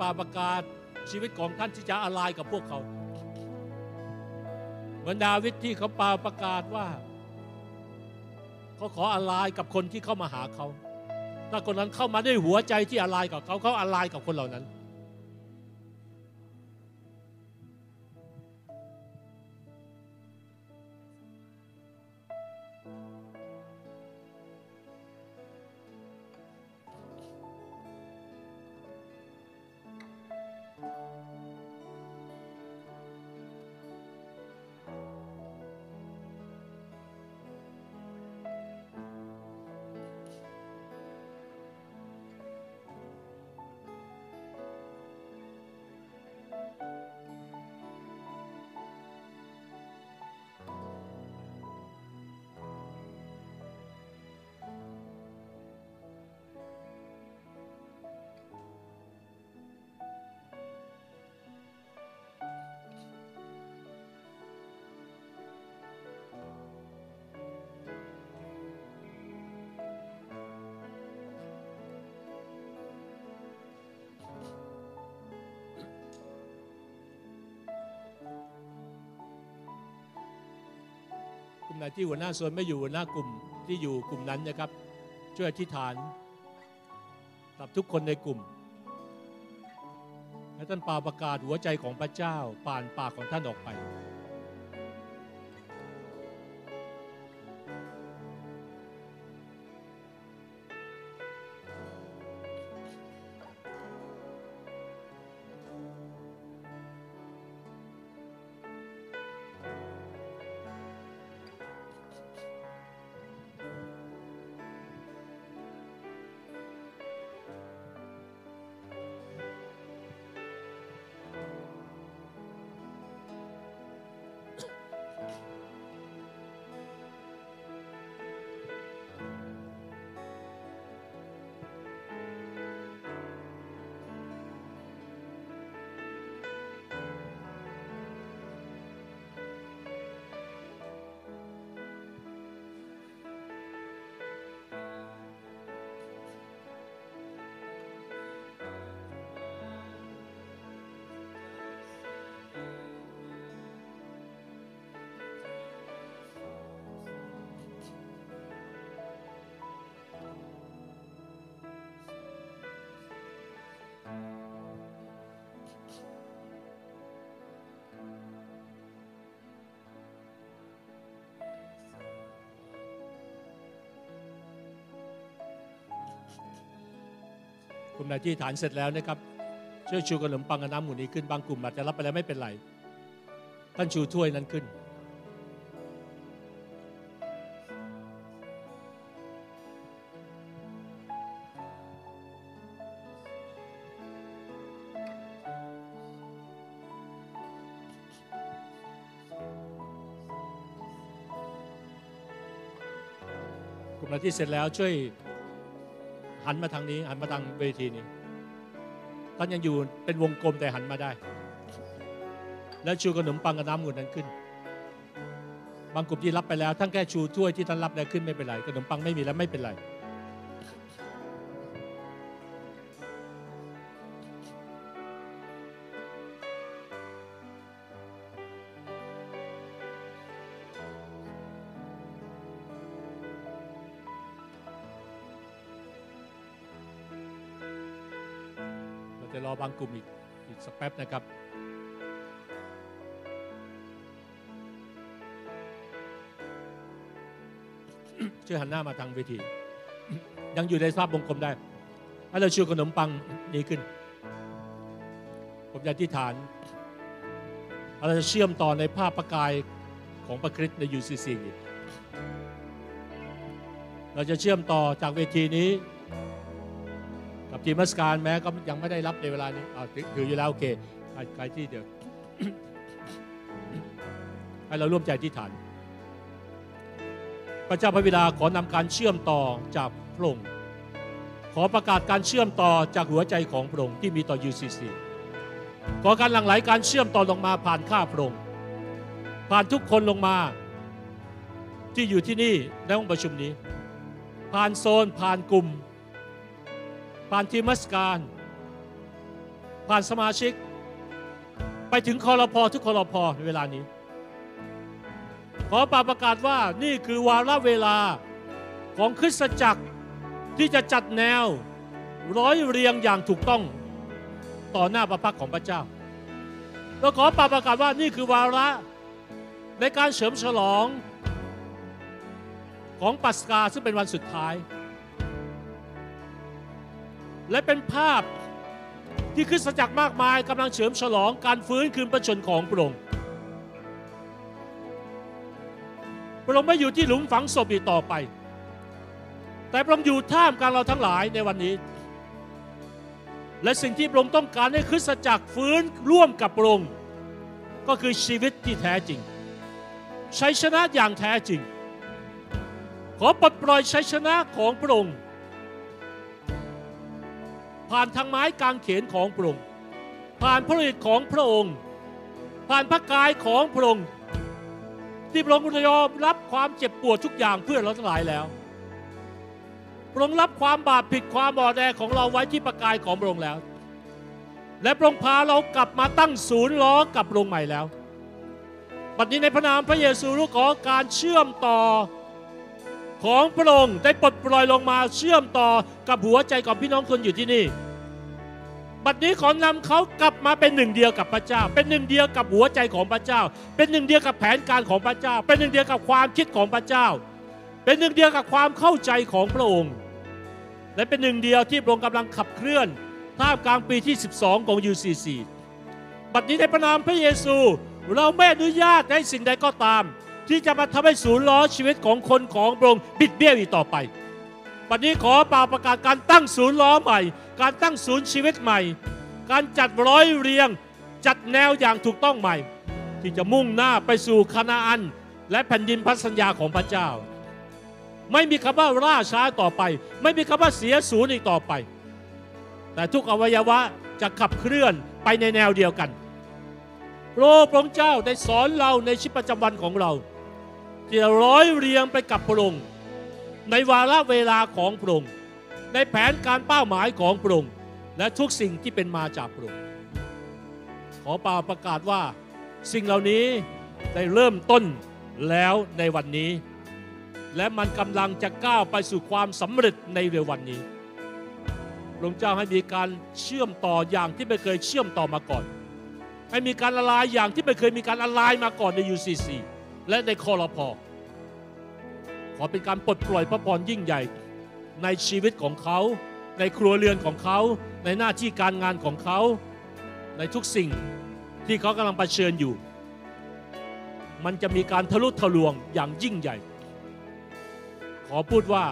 ปาประกาศชีวิตของท่านที่จะอะไรกับพวกเขา เหมือนดาวิดที่เขาปาประกาศว่าเขาขออะไรกับคนที่เข้ามาหาเขา ถ้าคนนั้นเข้ามาด้วยหัวใจที่อะไรกับเขาเขาอะไรกับคนเหล่านั้น ไหนที่หัวหน้าส่วนไม่อยู่หัวหน้ากลุ่มที่อยู่กลุ่มนั้นนะครับ ช่วยอธิษฐานกับทุกคนในกลุ่มและท่านปาประกาศหัวใจของพระเจ้าผ่านปากของท่านออกไป ลุ่มไหนที่ฐานเสร็จแล้วนะครับช่วยชูขนมปังกับน้ำหมูนี้ขึ้นบางกลุ่มอาจจะรับไปแล้วไม่เป็นไร ท่านชูถ้วยนั้นขึ้น กลุ่มไหนที่เสร็จแล้วช่วย หันมาทางนี้ หันมาทางเวทีนี้ท่านยังอยู่เป็นวงกลมแต่หันมาได้ แล้วชูขนมปังกับน้ำองุ่นนั้นขึ้น บางกลุ่มที่รับไปแล้วท่านแค่ชูถ้วยที่ท่านรับแล้วขึ้นไม่เป็นไรขนมปังไม่มีแล้วไม่เป็นไร จะรอบางกลุ่มอีกอีกสักแป๊บนะครับช่วยหันหน้ามาทางเวที ยังอยู่ในสภาพวงกลมได้ให้เราชูขนมปังนี้ขึ้น ผมจะอธิษฐานเราจะเชื่อมต่อในภาพประกายของพระคริสต์ใน UCC อีกเราจะเชื่อมต่อจากเวทีนี้ กับทีมราชการแม้ก็ยังไม่ได้รับในเวลานี้อ่าถืออยู่แล้วโอเคใครใครที่เดี๋ยวให้เราร่วมใจที่ฐาน พระเจ้าพระบิดาขอนำการเชื่อมต่อจากพระองค์ขอประกาศการเชื่อมต่อจากหัวใจของพระองค์ที่มีต่อ UCC ขอการหลั่งไหลการเชื่อมต่อลงมาผ่านข้าพระองค์ผ่านทุกคนลงมาที่อยู่ที่นี่ในห้องประชุมนี้ ผ่านโซนผ่านกลุ่ม ผ่านทีมมัสการ ผ่านสมาชิก ไปถึงคอรพอทุกคอรพอในเวลานี้ ขอปาประกาศว่านี่คือวาระเวลาของคริสตจักรที่จะจัดแนวร้อยเรียงอย่างถูกต้องต่อหน้าพระพักของพระเจ้าแล้วขอปาประกาศว่านี่คือวาระในการเฉลิมฉลองของปัสกาซึ่งเป็นวันสุดท้าย และเป็นภาพที่คริสตจักรมากมายกำลังเฉลิมฉลองการฟื้นคืนพระชนของพระองค์พระองค์ไม่อยู่ที่หลุมฝังศพอีกต่อไป แต่พระองค์อยู่ท่ามกลางเราทั้งหลายในวันนี้ และสิ่งที่พระองค์ต้องการให้คริสตจักรฟื้นร่วมกับพระองค์ก็คือชีวิตที่แท้จริงชัยชนะอย่างแท้จริง ขอปลดปล่อยชัยชนะของพระองค์ ผ่านทางไม้กางเขนของพระองค์ผ่านพระฤทธิ์ของพระองค์ ผ่านพระกายของพระองค์ที่พระองค์ยอมรับความเจ็บปวดทุกอย่างเพื่อเราทั้งหลายแล้วพระองค์รับความบาปผิดความบอดแอของเราไว้ที่ประกายของพระองค์แล้ว และพระองค์พาเรากลับมาตั้งศูนย์ล้อกับพระองค์ใหม่แล้ว บัดนี้ในพระนามพระเยซูลูกขอการเชื่อมต่อ ของพระองค์ได้ปลดปล่อยลงมาเชื่อมต่อกับหัวใจของพี่น้องคนอยู่ที่นี่ บัดนี้ขอนำเขากลับมาเป็นหนึ่งเดียวกับพระเจ้า เป็นหนึ่งเดียวกับหัวใจของพระเจ้า เป็นหนึ่งเดียวกับแผนการของพระเจ้า เป็นหนึ่งเดียวกับความคิดของพระเจ้า เป็นหนึ่งเดียวกับความเข้าใจของพระองค์ และเป็นหนึ่งเดียวที่พระองค์กำลังขับเคลื่อนท่ามกลางปีที่ 12 ของ UCC บัดนี้ในพระนามพระเยซู เราไม่อนุญาตให้สิ่งใดก็ตาม ที่จะมาทำให้ศูนย์ล้อชีวิตของคนของพระองค์บิดเบี้ยวอีกต่อไปบัดนี้ขอป่าประกาศการตั้งศูนย์ล้อใหม่ การตั้งศูนย์ชีวิตใหม่ การจัดร้อยเรียง จัดแนวอย่างถูกต้องใหม่ ที่จะมุ่งหน้าไปสู่คณาอัน และแผ่นดินพันสัญญาของพระเจ้า ไม่มีคำว่าล่าช้าต่อไป ไม่มีคำว่าเสียศูนย์อีกต่อไป แต่ทุกอวัยวะจะขับเคลื่อนไปในแนวเดียวกันพระพระองเจ้าได้สอนเราในชีวิตประจำวันของเรา ที่จะร้อยเรียงไปกับพระองค์ในวาระเวลาของพระองค์ในแผนการเป้าหมายของพระองค์และทุกสิ่งที่เป็นมาจากพระองค์ขอป่าประกาศว่าสิ่งเหล่านี้ได้เริ่มต้นแล้วในวันนี้ และมันกำลังจะก้าวไปสู่ความสำเร็จในเร็ววันนี้พระองค์เจ้าให้มีการเชื่อมต่ออย่างที่ไม่เคยเชื่อมต่อมาก่อน ให้มีการละลายอย่างที่ไม่เคยมีการละลายมาก่อนใน UCC และในคอรพอขอเป็นการปลดปล่อยพระพรยิ่งใหญ่ในชีวิตของเขา ในครัวเรือนของเขา ในหน้าที่การงานของเขา ในทุกสิ่งที่เขากำลังเผชิญอยู่ มันจะมีการทะลุทะลวงอย่างยิ่งใหญ่ ขอพูดว่า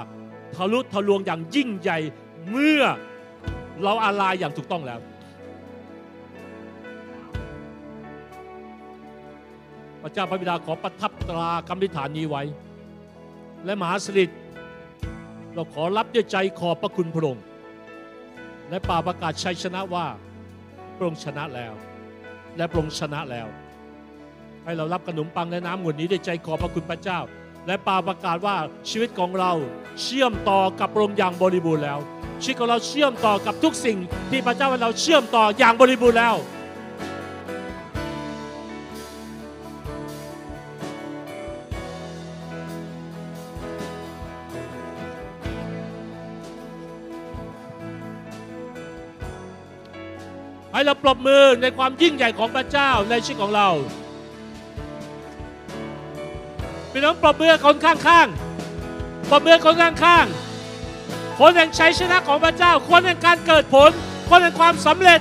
ทะลุทะลวงอย่างยิ่งใหญ่เมื่อเราอาลายอย่างถูกต้องแล้ว ระเจ้าพระบิดาขอประทับตราคำอธิฐานนี้ไว้ และมหาสริตเราขอรับด้วยใจขอบพระคุณพระองค์และป่าประกาศชัยชนะว่าพระองค์ชนะแล้ว และพระองค์ชนะแล้ว ให้เรารับขนมปังและน้ำหมวดนี้ด้วยใจขอบพระคุณพระเจ้า และป่าประกาศว่าชีวิตของเราเชื่อมต่อกับพระองค์อย่างบริบูรณ์แล้วชีวิตของเราเชื่อมต่อกับทุกสิ่งที่พระเจ้าให้เราเชื่อมต่ออย่างบริบูรณ์แล้ว ให้เราปรบมือในความยิ่งใหญ่ของพระเจ้าในชีวิตของเราพี่น้องปรบมือคนข้างๆปรบมือคนข้างๆคนแห่งชัยชนะของพระเจ้า คนแห่งการเกิดผล คนแห่งความสำเร็จ